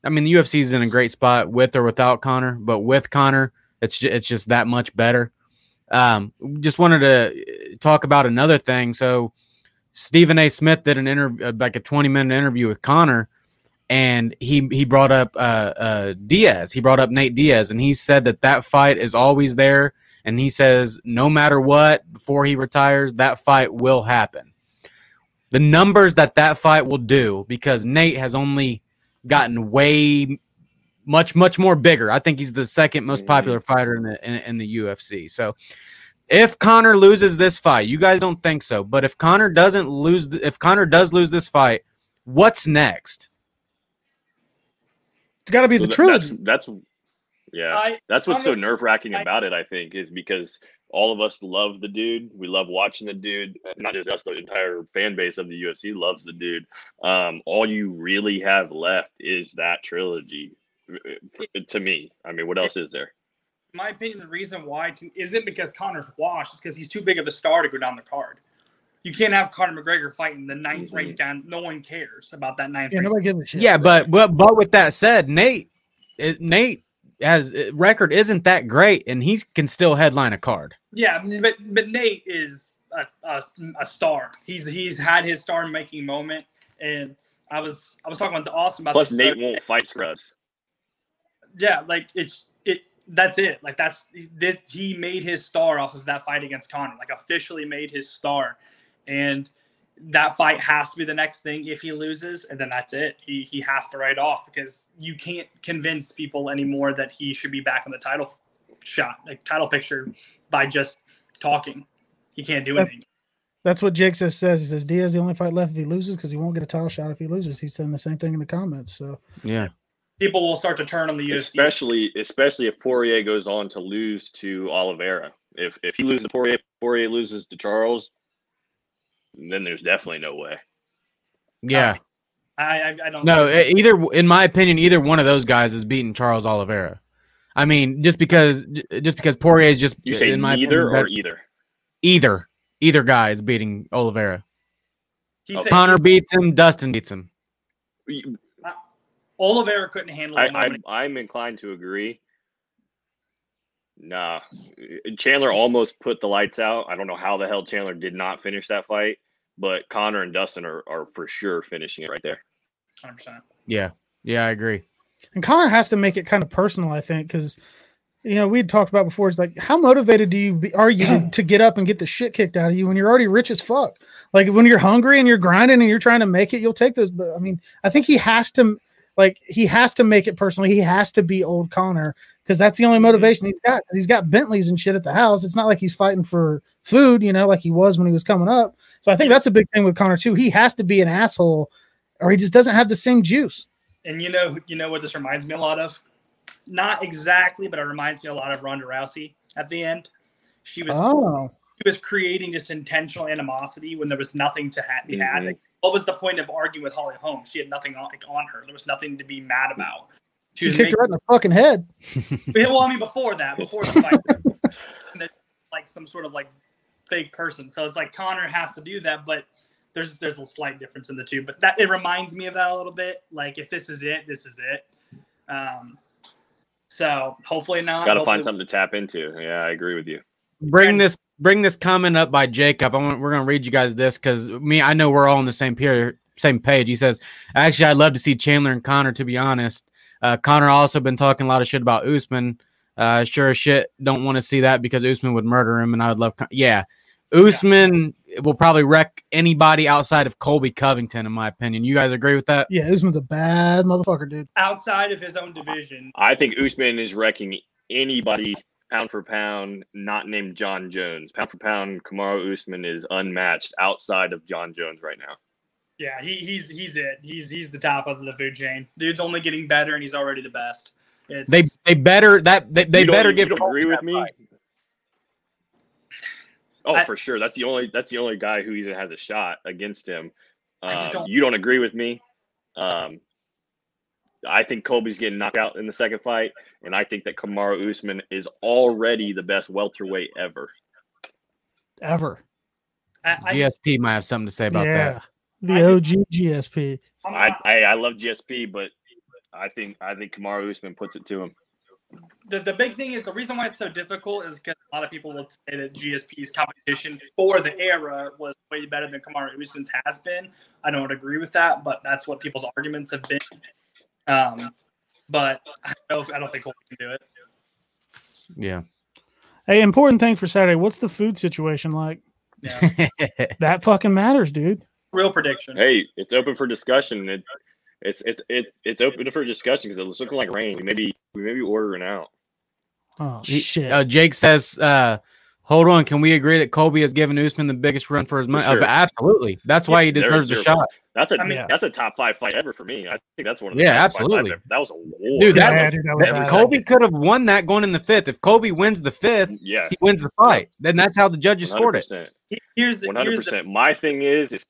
I mean, the UFC is in a great spot with or without Conor, but with Conor, it's just, it's just that much better. Um, just wanted to talk about another thing. So, Stephen A. Smith did an interview, like a twenty minute interview with Conor, and he he brought up uh, uh, Diaz. He brought up Nate Diaz, and he said that that fight is always there. And he says no matter what, before he retires, that fight will happen the numbers that that fight will do because Nate has only gotten way much much more bigger. I think he's the second most Mhm. popular fighter in the in, in the UFC. So if Conor loses this fight, you guys don't think so, but if Conor doesn't lose if Conor does lose this fight, what's next? It's got to be the th- trilogy. That's, that's yeah. I That's what's so nerve wracking I- about it, I think, is because all of us love the dude. We love watching the dude. Not just us, the entire fan base of the UFC loves the dude. Um, all you really have left is that trilogy. uh, To me, I mean, what else is there? in my opinion, the reason why to, isn't because Conor's washed. It's because he's too big of a star to go down the card. You can't have Conor McGregor fighting the 9th Mhm. ranked down. No one cares about that ninth. yeah, ranked. nobody gives a shit. Yeah, but but but with that said, Nate it, Nate has uh, record isn't that great and he can still headline a card. Yeah, but but Nate is a, a, a star. He's he's had his star making moment, and I was I was talking to Austin about Plus, this Nate won't fight scrubs. Yeah, like it's it. That's it. Like that's that he made his star off of that fight against Conor. Like officially made his star, and that fight has to be the next thing if he loses, and then that's it. He he has to write off because you can't convince people anymore that he should be back on the title shot, like title picture, by just talking. He can't do anything. That's what Jake says. Says he says Diaz the only fight left if he loses because he won't get a title shot if he loses. He's saying the same thing in the comments. So Yeah. People will start to turn on the UFC. especially especially if Poirier goes on to lose to Oliveira. If if he loses to Poirier, Poirier loses to Charles, then there's definitely no way. Yeah. I I, I don't. No, either in my opinion, either one of those guys is beating Charles Oliveira. I mean, just because just because Poirier is just You say in my neither opinion, or better- either. either either guy is beating Oliveira. he said Conor beats him, Dustin beats him. Oliveira couldn't handle I, it. I'm I'm inclined to agree. Nah, Chandler almost put the lights out. I don't know how the hell Chandler did not finish that fight, but Conor and Dustin are, are for sure finishing it right there. 100%. Yeah, yeah, I agree. And Conor has to make it kind of personal, I think, because you know we had talked about before. It's like, how motivated do you be, are you to, to get up and get the shit kicked out of you when you're already rich as fuck? Like when you're hungry and you're grinding and you're trying to make it, you'll take those. But I mean, I think he has to, like, he has to make it personal. He has to be old Conor because that's the only Mhm. motivation he's got. 'cause he's got Bentleys and shit at the house. It's not like he's fighting for food, you know, like he was when he was coming up. So I think that's a big thing with Conor too. He has to be an asshole, or he just doesn't have the same juice. And you know, you know what this reminds me a lot of? Not exactly, but it reminds me a lot of Ronda Rousey at the end. She was Oh, she was creating just intentional animosity when there was nothing to ha- be had. Mhm. Like, what was the point of arguing with Holly Holm? She had nothing on, like, on her. There was nothing to be mad about. She was kicked her right in the fucking head. making- well, I mean, before that, before the fight, like some sort of like fake person. So it's like Conor has to do that, but there's there's a slight difference in the two. But that it reminds me of that a little bit. Like if this is it, this is it. Um, so hopefully not. Got to find something to tap into. Yeah, I agree with you. bring And- this bring this comment up by Jacob. I want, we're gonna read you guys this because me, I know we're all on the same peer, same page. He says, actually, I'd love to see Chandler and Conor. To be honest, uh, Conor also been talking a lot of shit about Usman. Uh, sure as shit, don't want to see that because Usman would murder him, and I would love. Con- yeah, Usman will probably wreck anybody outside of Colby Covington, in my opinion. You guys agree with that? Yeah, Usman's a bad motherfucker, dude. outside of his own division. I think Usman is wrecking anybody pound for pound, not named Jon Jones. Pound for pound, Kamaru Usman is unmatched outside of Jon Jones right now. Yeah, he, he's he's it. He's he's the top of the food chain. Dude's only getting better, and he's already the best. It's, They they better that they, they You better you give. don't agree with me. fight. Oh, I- for sure. That's the only. That's the only guy who even has a shot against him. Um, don't- you don't agree with me. Um, I think Colby's getting knocked out in the second fight, and I think that Kamaru Usman is already the best welterweight ever. Ever. I, I GSP might have something to say about yeah. that. The I OG GSP. I'm I, I I love GSP, but I think I think Kamaru Usman puts it to him. the, the big thing is the reason why it's so difficult is because a lot of people will say that GSP's competition for the era was way better than Kamaru Usman's has been. I don't agree with that, but that's what people's arguments have been. Um, but I don't, I don't think Cole can do it. Yeah. Hey, important thing for Saturday. What's the food situation like? Yeah, That fucking matters, dude. Real prediction. Hey, it's open for discussion. It, it's it's it's it's open for discussion because it's looking like rain. We maybe we maybe ordering out. Oh He- shit. Uh, Jake says, uh, "Hold on, can we agree that Colby has given Usman the biggest run for his money? sure. Uh, absolutely, that's why he deserves a there- shot, That's a I mean- that's a top five fight ever for me. I think that's one of the Yeah, best absolutely. ever. That was a war. Dude, that- yeah, dude, that was That- bad. Colby could have won that going in the fifth. If Colby wins the fifth, yeah, he wins the fight. Then that's how the judges one hundred scored it. Here's the One hundred here's the percent. My thing is, is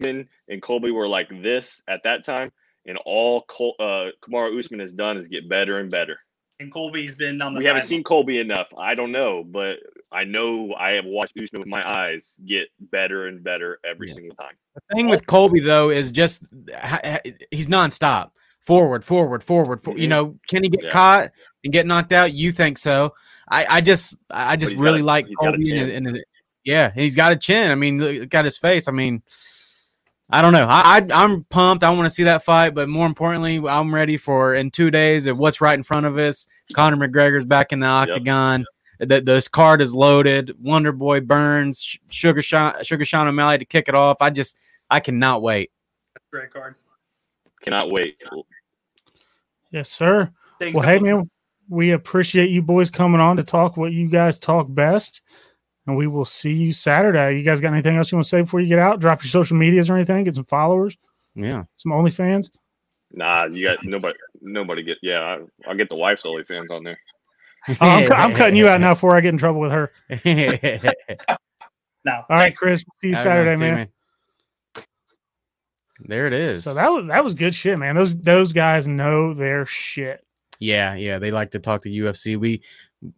Usman and Colby were like this at that time, and all Col- uh, Kamaru Usman has done is get better and better. and Colby's been on the. We haven't sideline. seen Colby enough. I don't know, but I know I have watched Usman with my eyes get better and better every Yeah. single time. The thing with Colby though is just ha- ha- he's nonstop. Forward, forward, forward. For, You Mhm. know, can he get Yeah. caught and get knocked out? You think so? I, I just, I just he's got really a- like he's got a Colby. And, chin. and, yeah, he's got a chin. I mean, look at his face. I mean, I don't know. I, I I'm pumped. I want to see that fight, but more importantly, I'm ready for in two days and what's right in front of us. Conor McGregor's back in the octagon. The, this card is loaded. Wonder Boy Burns, Sugar Sean, Sugar Sean O'Malley to kick it off. I just, I cannot wait. Great card. Cannot wait. Yes, sir. Thanks Well, hey man, we appreciate you boys coming on to talk what you guys talk best. And we will see you Saturday. You guys got anything else you want to say before you get out? Drop your social medias or anything, get some followers, Yeah. some OnlyFans. Nah, you got nobody. Nobody get. Yeah, I, I'll get the wife's OnlyFans on there. Oh, I'm, cu- I'm cutting you out now before I get in trouble with her. No. All right, Chris. We'll see you Saturday, nice man. There it is. So that was that was good shit, man. Those those guys know their shit. yeah, yeah. They like to talk to UFC. We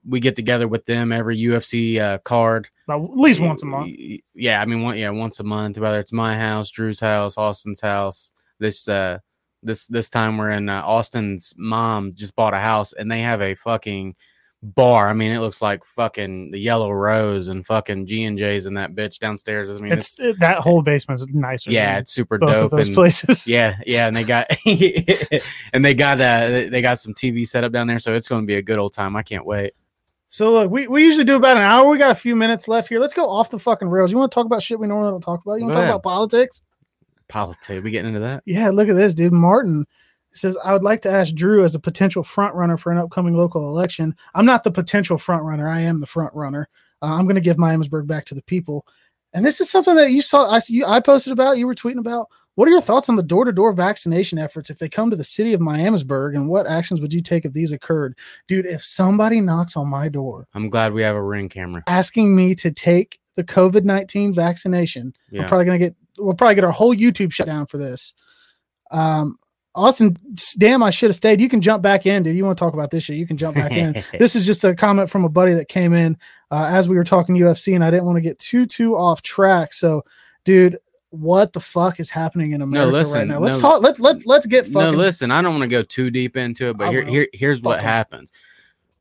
we get together with them every UFC uh, card. About at least once a month. Yeah, I mean, one, yeah, once a month. Whether it's my house, Drew's house, Austin's house. This uh, this this time we're in uh, Austin's mom just bought a house and they have a fucking bar. I mean, it looks like fucking the Yellow Rose and fucking G and J's and that bitch downstairs. I mean, it's, It's that whole basement's nicer. yeah, it's super dope. those and, places. yeah, yeah, and they got and they got uh they got some TV set up down there, so it's going to be a good old time. I can't wait. So look, we, we usually do about an hour. We got a few minutes left here. Let's go off the fucking rails. You want to talk about shit we normally don't talk about? You want to talk about politics? Politics, we getting into that? Yeah, look at this, dude. Martin Says, I would like to ask Drew as a potential front runner for an upcoming local election. I'm not the potential front runner. I am the front runner. Uh, I'm going to give Miamisburg back to the people. And this is something that you saw, I, you, I posted about, you were tweeting about. What are your thoughts on the door to door vaccination efforts if they come to the city of Miamisburg? And what actions would you take if these occurred? Dude, if somebody knocks on my door I'm glad we have a ring camera. asking me to take the COVID 19 vaccination, Yeah. we're probably going to get, we'll probably get our whole YouTube shut down for this. Um, Austin, damn, I should have stayed. You can jump back in, dude. You want to talk about this shit? You can jump back in. this is just a comment from a buddy that came in uh, as we were talking UFC, and I didn't want to get too too off track. So, dude, what the fuck is happening in America right listen, now? Let's no- talk. Let let let's get fucking. no, listen, I don't want to go too deep into it, but I here, here here's what happens.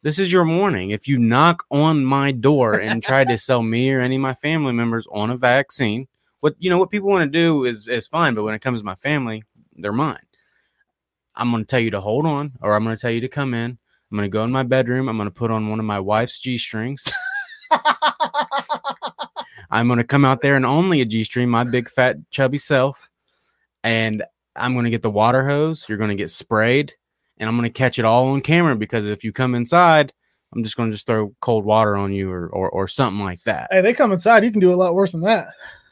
This is your warning. If you knock on my door and try to sell me or any of my family members on a vaccine, what you know what people want to do is is fine, but when it comes to my family, they're mine. I'm going to tell you to hold on, or I'm going to tell you to come in. I'm going to go in my bedroom. I'm going to put on one of my wife's g strings. I'm going to come out there and only a G string, my big fat chubby self, and I'm going to get the water hose. You're going to get sprayed, and I'm going to catch it all on camera because if you come inside, I'm just going to just throw cold water on you or, or or something like that. hey, they come inside. You can do a lot worse than that.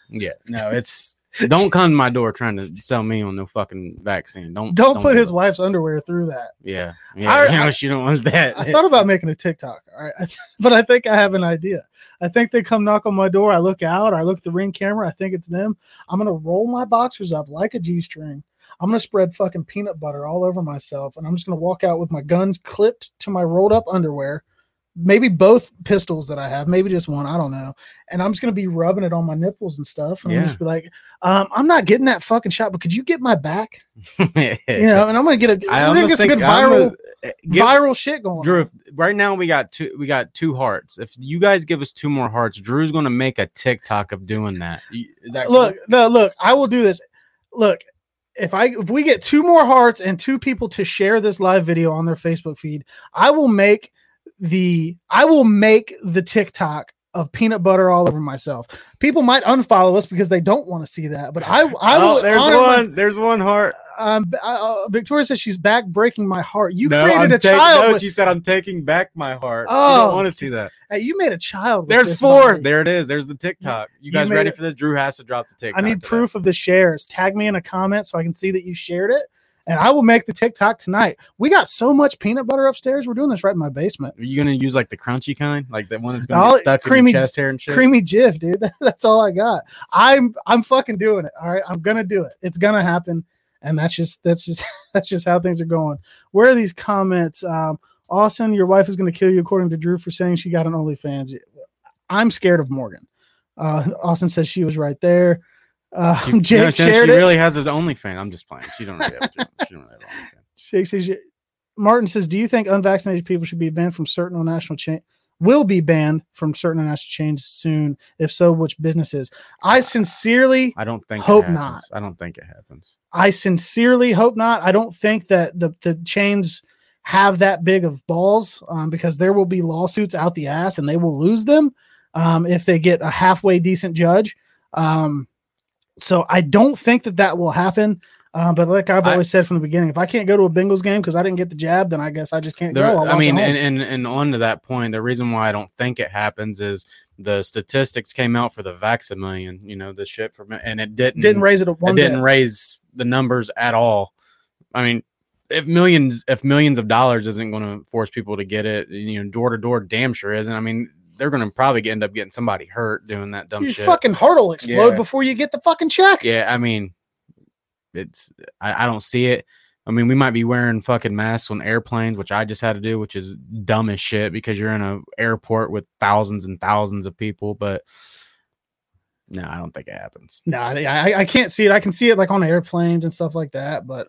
Yeah, no, it's don't come to my door trying to sell me on no fucking vaccine. Don't Don't, put do his it. wife's underwear through that. Yeah, yeah, I- you know I- she don't want that. I thought about making a TikTok, all right, but I think I have an idea. I think they come knock on my door. I look out. I look at the ring camera. I think it's them. I'm gonna roll my boxers up like a g string. I'm gonna spread fucking peanut butter all over myself, and I'm just gonna walk out with my guns clipped to my rolled up underwear. Maybe both pistols that I have, maybe just one. I don't know. And I'm just gonna be rubbing it on my nipples and stuff. And I'm Yeah. just be like, um, I'm not getting that fucking shot, but could you get my back? you know, and I'm gonna get a. I we're gonna get some good viral, gonna- viral shit going. Drew, if- right now we got two. We got two hearts. If you guys give us two more hearts, Drew's gonna make a TikTok of doing that. That look, no, look, I will do this. Look, if I if we get two more hearts and two people to share this live video on their Facebook feed, I will make the I will make the TikTok of peanut butter all over myself. People might unfollow us because they don't want to see that, but I I will. oh, there's honor my- one. There's one heart. um, uh, Victoria says she's back breaking my heart. You no, created I'm a taking- child. No, with- she said I'm taking back my heart. Oh, Oh, don't want to see that. hey, you made a child. There's four. body. There it is. There's the TikTok. You you guys ready it- for this? Drew has to drop the TikTok. I need proof of the shares. Tag me in a comment so I can see that you shared it, and I will make the TikTok tonight. We got so much peanut butter upstairs. We're doing this right in my basement. Are you gonna use like the crunchy kind, like the one that's gonna get stuck creamy- in your chest hair and shit? Creamy Jif, dude. That's all I got. I'm I'm fucking doing it. All right, I'm gonna do it. It's gonna happen, and that's just that's just that's just how things are going. Where are these comments? Um, Austin, your wife is gonna kill you, according to Drew, for saying she got an OnlyFans. I'm scared of Morgan. Uh, Austin says she was right there. Uh, She, Jake she shared she it. really has an OnlyFans. I'm just playing. She don't really have. A, she don't really have OnlyFans. Jake says, Martin says, "Do you think unvaccinated people should be banned from certain national chain? Will be banned from certain national chains soon? If so, which businesses? I sincerely, I don't think. Hope not. I don't think it happens. I sincerely hope not. I don't think that the the chains have that big of balls um, because there will be lawsuits out the ass and they will lose them um, if they get a halfway decent judge. Um, so I don't think that that will happen. Uh, but like I've I- always said from the beginning, if I can't go to a Bengals game because I didn't get the jab, then I guess I just can't There- go. I mean, and, and and on to that point, the reason why I don't think it happens is the statistics came out for the Vaxamillion. You know, the shit from and it didn't didn't raise it a it one didn't bit. raise the numbers at all. I mean, if millions if millions of dollars isn't going to force people to get it, you know, door to door, damn sure isn't. I mean, they're going to probably end up getting somebody hurt doing that dumb shit. Your shit. fucking heart will explode Yeah. before you get the fucking check. yeah, I mean, it's I, I don't see it. I mean, we might be wearing fucking masks on airplanes, which I just had to do, which is dumb as shit because you're in a airport with thousands and thousands of people. But no, I don't think it happens. No, I I can't see it. I can see it like on airplanes and stuff like that, but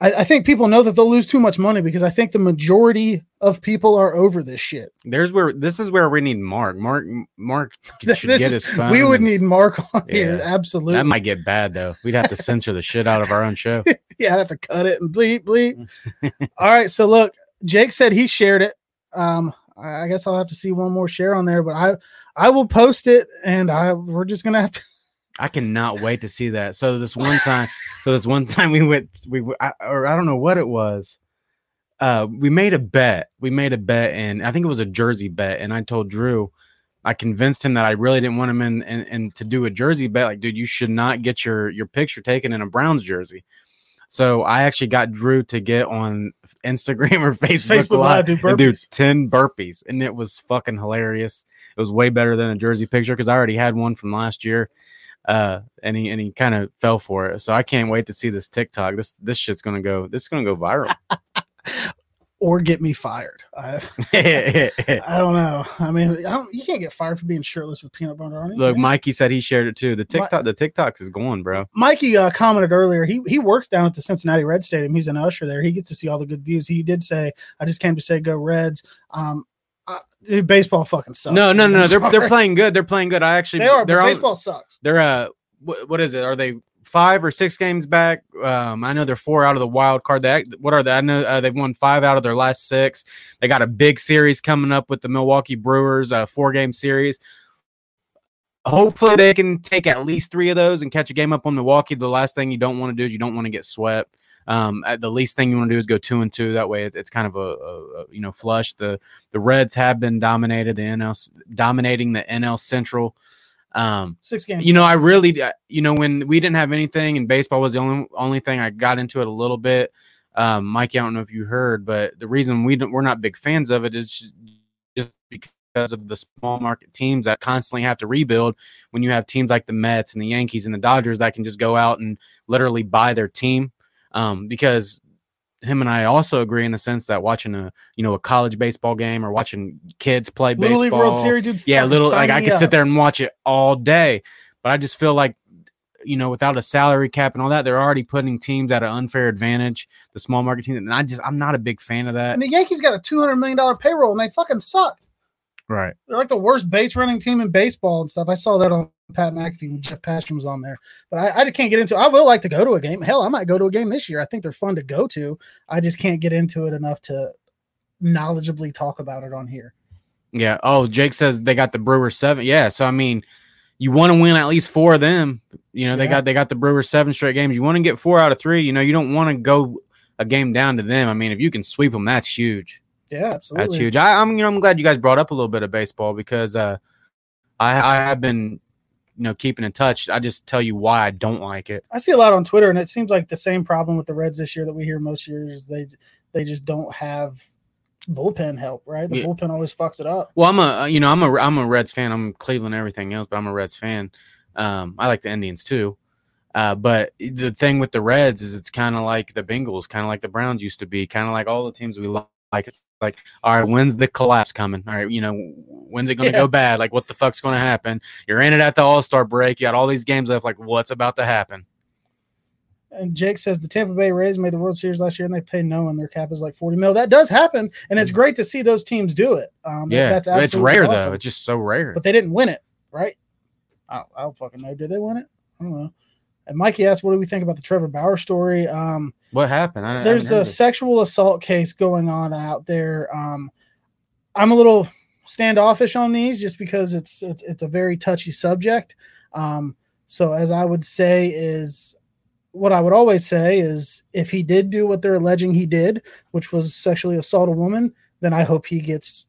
I, I think people know that they'll lose too much money because I think the majority of people are over this shit. There's where this is where we need Mark. Mark Mark should get his phone. we would and- need Mark on here, absolutely. that might get bad though. We'd have to censor the shit out of our own show. yeah, I'd have to cut it and bleep bleep. All right, so look, Jake said he shared it. Um, I I guess I'll have to see one more share on there, but I I will post it, and I we're just gonna have to I cannot wait to see that. So this one time, so this one time we went, we I, or I don't know what it was. Uh, we made a bet. We made a bet, and I think it was a jersey bet. And I told Drew, I convinced him that I really didn't want him in, in, in to do a jersey bet. Like, dude, you should not get your your picture taken in a Browns jersey. So I actually got Drew to get on Instagram or Facebook, Facebook Live, Live do and do 10 burpees. And it was fucking hilarious. It was way better than a jersey picture because I already had one from last year. Uh, and he and he kind of fell for it. So I can't wait to see this TikTok. This this shit's gonna go. This is gonna go viral. Or get me fired. I, I don't know. I mean, I don't, you can't get fired for being shirtless with peanut butter on it. Look, man. Mikey said he shared it too. The TikTok, the TikToks is going, bro. Mikey uh, commented earlier. He he works down at the Cincinnati Red Stadium. He's an usher there. He gets to see all the good views. He did say, "I just came to say go Reds." Um, uh, dude, baseball fucking sucks. No, no, no, no. They're they're playing good. They're playing good. I actually They are. They're on- baseball sucks. they're uh what, what is it? Are they five or six games back? Um, I know they're four out of the wild card. They what are they? I know uh, they've won five out of their last six. They got a big series coming up with the Milwaukee Brewers, a four game series. Hopefully, they can take at least three of those and catch a game up on Milwaukee. The last thing you don't want to do is you don't want to get swept. Um, uh, the least thing you want to do is go two and two. That way, it, it's kind of a, a, a you know flush. The the Reds have been dominated the NL dominating the NL Central. Um, Six games. you know, I really, uh, you know, when we didn't have anything and baseball was the only only thing I got into it a little bit. Um, Mikey, I don't know if you heard, but the reason we don't, we're not big fans of it is just, just because of the small market teams that constantly have to rebuild. When you have teams like the Mets and the Yankees and the Dodgers that can just go out and literally buy their team, um, because him and I also agree in the sense that watching a you know a college baseball game or watching kids play Little baseball, World Series, dude. yeah, little like I could up. sit there and watch it all day, but I just feel like you know without a salary cap and all that, they're already putting teams at an unfair advantage. The small market teams, and I just I'm not a big fan of that. And the Yankees got a two hundred million dollar payroll, and they fucking suck. Right. They're like the worst base running team in baseball and stuff. I saw that on Pat McAfee when Jeff Passan was on there. But I, I can't get into. I will like to go to a game. Hell, I might go to a game this year. I think they're fun to go to. I just can't get into it enough to knowledgeably talk about it on here. Yeah. Oh, Jake says they got the Brewers seven. Yeah. So I mean, you want to win at least four of them. You know, they Yeah. got they got the Brewers seven straight games. You want to get four out of three. You know, you don't want to go a game down to them. I mean, if you can sweep them, that's huge. Yeah, absolutely. That's huge. I, I'm you know I'm glad you guys brought up a little bit of baseball because uh, I I have been you know keeping in touch. I just tell you why I don't like it. I see a lot on Twitter, and it seems like the same problem with the Reds this year that we hear most years. They they just don't have bullpen help. Right, the Yeah. bullpen always fucks it up. Well, I'm a you know I'm a I'm a Reds fan. I'm Cleveland everything else, but I'm a Reds fan. Um, I like the Indians too. Uh, but the thing with the Reds is it's kind of like the Bengals, kind of like the Browns used to be, kind of like all the teams we li- like. It's like, all right, when's the collapse coming? All right, you know, when's it going to Yeah. go bad? Like, what the fuck's going to happen? You're in it at the All Star break. You got all these games left. Like, what's about to happen? And Jake says the Tampa Bay Rays made the World Series last year, and they pay no, and their cap is like forty mil. That does happen, and it's great to see those teams do it. Um, Mm. Yeah, that's it's rare awesome. though. It's just so rare. but they didn't win it, right? I don't, I don't fucking know. Did they win it? I don't know. And Mikey asked, "What do we think about the Trevor Bauer story?" Um, what happened? I, I there's haven't a heard of it. sexual assault case going on out there. Um, I'm a little standoffish on these just because it's it's it's a very touchy subject. Um, so as I would say is what I would always say is if he did do what they're alleging he did, which was sexually assault a woman, then I hope he gets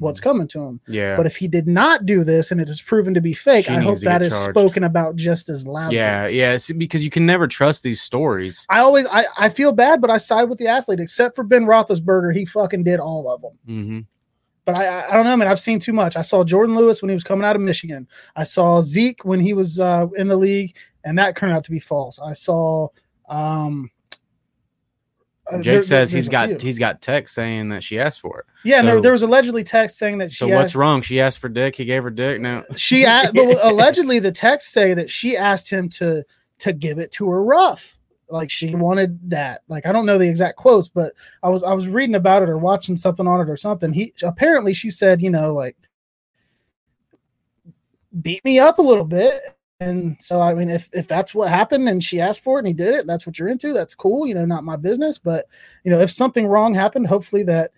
what's coming to him. Mm-hmm. yeah. But if he did not do this and it is proven to be fake, She I hope that is charged. spoken about just as loudly. yeah, yeah, it's because you can never trust these stories. I always I, I feel bad, but I side with the athlete, except for Ben Roethlisberger. He fucking did all of them. hmm But I I- don't know, man. I've seen too much. I saw Jordan Lewis when he was coming out of Michigan. I saw Zeke when he was uh, in the league, and that turned out to be false. I saw. Um, Uh, Jake there- says he's got he's got text saying that she asked for it. yeah. And there, there was allegedly text saying that she So asked- what's wrong? She asked for dick. He gave her dick. No. she a- the- allegedly the texts say that she asked him to to give it to her rough like she wanted that like i don't know the exact quotes but i was i was reading about it or watching something on it or something he apparently she said you know like beat me up a little bit and so i mean if if that's what happened and she asked for it and he did it that's what you're into that's cool you know not my business but you know if something wrong happened hopefully that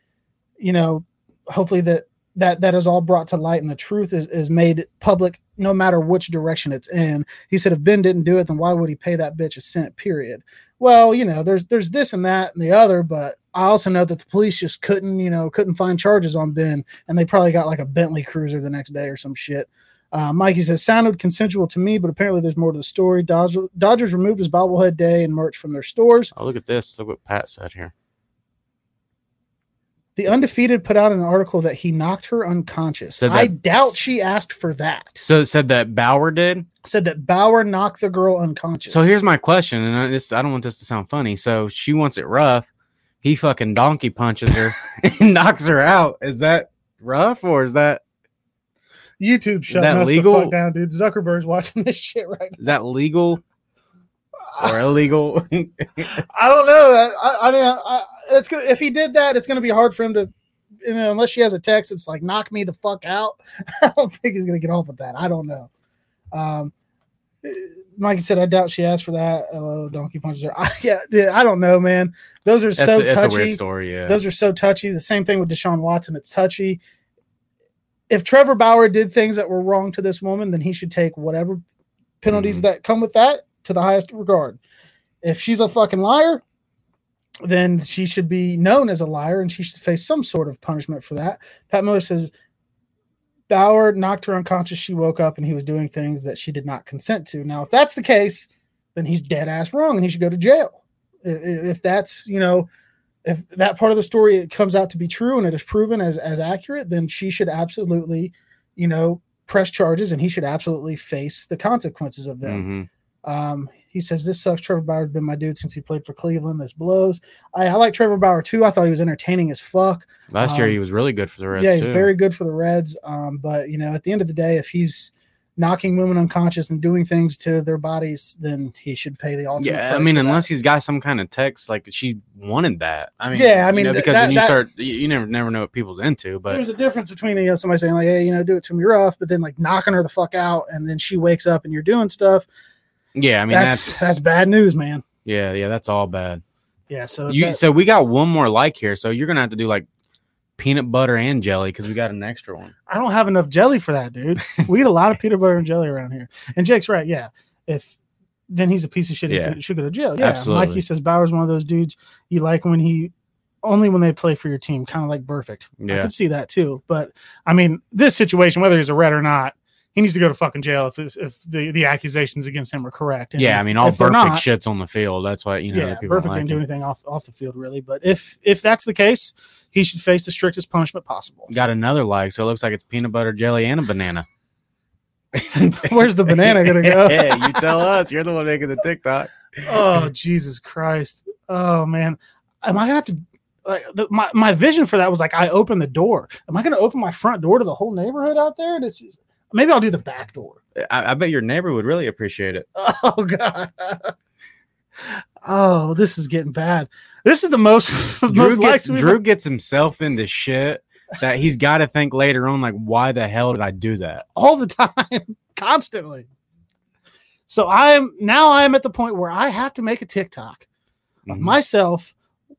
you know hopefully that that that is all brought to light and the truth is, is made public no matter which direction it's in. He said if Ben didn't do it, then why would he pay that bitch a cent? Period. Well, you know, there's there's this and that and the other, but I also know that the police just couldn't, you know, couldn't find charges on Ben, and they probably got like a Bentley Cruiser the next day or some shit. Uh, Mikey says sounded consensual to me, but apparently there's more to the story. Dodgers, Dodgers removed his bobblehead day and merch from their stores. Oh, look at this. Look what Pat said here. The undefeated put out an article that he knocked her unconscious. Said I doubt she asked for that. So it said that Bauer did. Said that Bauer knocked the girl unconscious. So here's my question, and I, this, I don't want this to sound funny. So she wants it rough. He fucking donkey punches her and knocks her out. Is that rough or is that YouTube shut us the fuck down, dude. Zuckerberg's watching this shit right now. is that legal or illegal? I don't know. I, I mean, I, it's gonna if he did that, it's gonna be hard for him to. You know, unless she has a text, it's like knock me the fuck out. I don't think he's gonna get off with that. I don't know. Um, Mikey said, "I doubt she asked for that." Hello, donkey punches her. I, yeah, yeah, I don't know, man. Those are That's so a, it's a touchy. weird story. Yeah. Those are so touchy. The same thing with Deshaun Watson. It's touchy. If Trevor Bauer did things that were wrong to this woman, then he should take whatever penalties Mhm. that come with that to the highest regard. If she's a fucking liar, then she should be known as a liar and she should face some sort of punishment for that. Pat Miller says Bauer knocked her unconscious. She woke up and he was doing things that she did not consent to. Now, if that's the case, then he's dead ass wrong and he should go to jail. If that's, you know, if that part of the story comes out to be true and it is proven as as accurate, then she should absolutely, you know, press charges and he should absolutely face the consequences of them. Mhm. Um, he says this sucks. Trevor Bauer's been my dude since he played for Cleveland. This blows. I, I like Trevor Bauer too. I thought he was entertaining as fuck. Last year Um, he was really good for the Reds yeah, he's too. very good for the Reds. Um, but you know, at the end of the day, if he's knocking women unconscious and doing things to their bodies, then he should pay the ultimate. yeah, I mean, unless he's got some kind of text like she wanted that. I mean, Yeah, I you mean, know, because that- when you that- start, you, you never never know what people's into. But there's a difference between you know somebody saying like, "Hey, you know, do it to me rough," but then like knocking her the fuck out, and then she wakes up and you're doing stuff. yeah, I mean that's, that's, that's bad news, man. yeah, yeah, that's all bad. Yeah. So You that- so we got one more like here, so you're gonna have to do like peanut butter and jelly because we got an extra one. I don't have enough jelly for that, dude. We eat a lot of peanut butter and jelly around here. And Jake's right. Yeah. If then he's a piece of shit. He Yeah. could- should go to jail. Yeah. Absolutely. Mikey says Bauer's one of those dudes you like when he only when they play for your team, kind of like perfect. Yeah. I could see that too. But I mean, this situation, whether he's a red or not, he needs to go to fucking jail if this, if the, the accusations against him are correct. And yeah, if- I mean, all perfect not, shits on the field. That's why you know yeah, people perfect like didn't do anything off off the field really. But if if that's the case, he should face the strictest punishment possible. Got another like, so it looks like it's peanut butter jelly and a banana. Where's the banana gonna go? yeah, you tell us. You're the one making the TikTok. oh Jesus Christ! Oh man, am I gonna have to? Like the, my my vision for that was like I open the door. Am I gonna open my front door to the whole neighborhood out there? And it's just, maybe I'll do the back door. I, I bet your neighbor would really appreciate it. Oh God. Oh, this is getting bad. This is the most Drew, most gets, Drew gets himself into shit that he's got to think later on, like, why the hell did I do that? all the time, constantly. So I am now I am at the point where I have to make a TikTok of Mhm. myself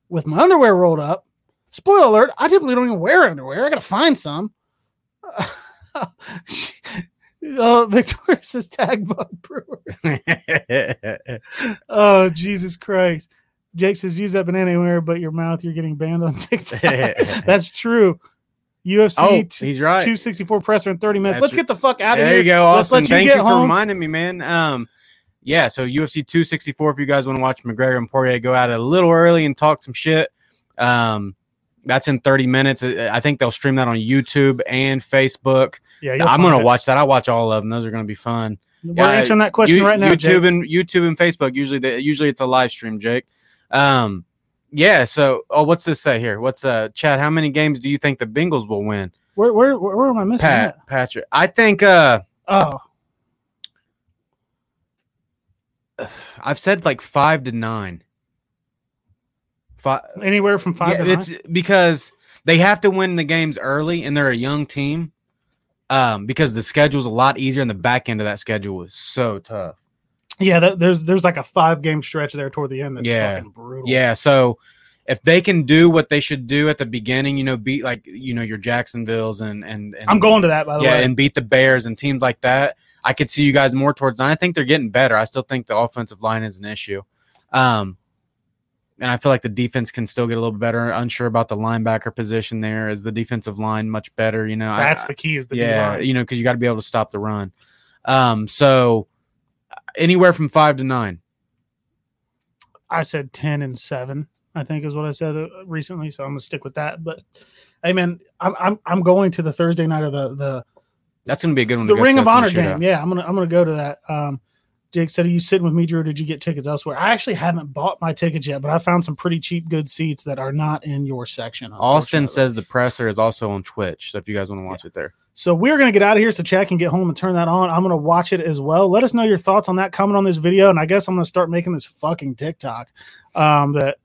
with my underwear rolled up. Spoiler alert, I typically don't even wear underwear. I gotta find some. oh, Victoria says tag Bud Brewer. Oh, Jesus Christ. Jake says use that banana anywhere but your mouth, you're getting banned on TikTok. That's true. UFC oh, t- he's right. 264 presser in 30 minutes. That's Let's get the fuck out of There here. There you go, Let's let you Thank get you for home. reminding me, man. Um, yeah, so UFC 264. If you guys want to watch McGregor and Poirier go out a little early and talk some shit, um, that's in 30 minutes. I think they'll stream that on YouTube and Facebook. Yeah, I'm gonna it. watch that. I watch all of them. Those are gonna be fun. We're Yeah, answering that question You- right now. YouTube Jake. and YouTube and Facebook. Usually, they, usually it's a live stream. Jake. Um, yeah. So, oh, what's this say here? What's uh, Chad? How many games do you think the Bengals will win? Where, where, where, where am I missing? Pat, that? Patrick. I think. Uh, Oh, I've said like five to nine. Five. anywhere from five Yeah, it's nine. because they have to win the games early, and they're a young team. Um, because the schedule's a lot easier, and the back end of that schedule was so tough. Yeah, that, there's there's like a five game stretch there toward the end that's Yeah. fucking brutal. Yeah, so if they can do what they should do at the beginning, you know, beat like you know your Jacksonville's and and, and I'm going to that by the yeah, way. and beat the Bears and teams like that. I could see you guys more towards. nine. I think they're getting better. I still think the offensive line is an issue. Um, and I feel like the defense can still get a little better. Unsure about the linebacker position there. Is the defensive line much better? You know, I- That's the key. Is the yeah, D-line. you know, because you got to be able to stop the run. Um, so anywhere from five to nine. I said ten and seven. I think is what I said uh, recently. So I'm gonna stick with that. But hey, man, I'm I'm I'm going to the Thursday night of the the That's gonna be a good one. the Ring of Honor game. Yeah, I'm gonna I'm gonna go to that. Um, Jake said, "Are you sitting with me, Drew? Did you get tickets elsewhere?" I actually haven't bought my tickets yet, but I found some pretty cheap, good seats that are not in your section. Austin says the presser is also on Twitch. So if you guys want to watch it there, So we're gonna get out of here so Chad can get home and turn that on. I'm gonna watch it as well. Let us know your thoughts on that. Comment on this video, and I guess I'm gonna start making this fucking TikTok um, that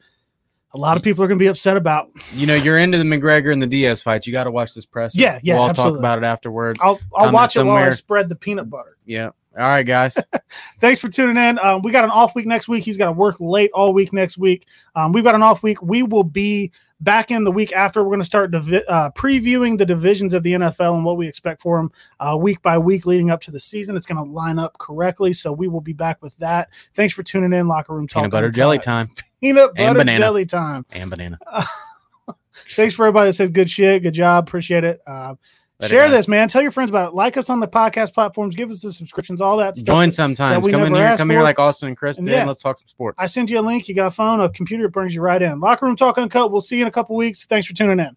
a lot of people are gonna be upset about. you know you're into the McGregor and the Diaz fight. You got to watch this presser. Yeah, yeah, We'll all talk about it afterwards. I'll I'll watch it while I spread the peanut butter. Yeah. All right, guys. Thanks for tuning in. Um, we got an off week next week. He's got to work late all week next week. Um, we've got an off week. We will be back in the week after. We're going to start divi- uh, previewing the divisions of the NFL and what we expect for them uh, week by week leading up to the season. It's going to line up correctly. So we will be back with that. Thanks for tuning in. Locker room talk. Peanut butter jelly time Peanut And butter banana. jelly time. and banana. Thanks for everybody that said good shit. Good job. Appreciate it. Later, share this, man. Tell your friends about it. Like us on the podcast platforms. Give us the subscriptions. All that stuff. Join sometimes. Come in here. Come here like Austin and Chris And did. yeah. let's talk some sports. I send you a link. You got a phone, a computer, it brings you right in. Locker room talk uncut. We'll see you in a couple weeks. Thanks for tuning in.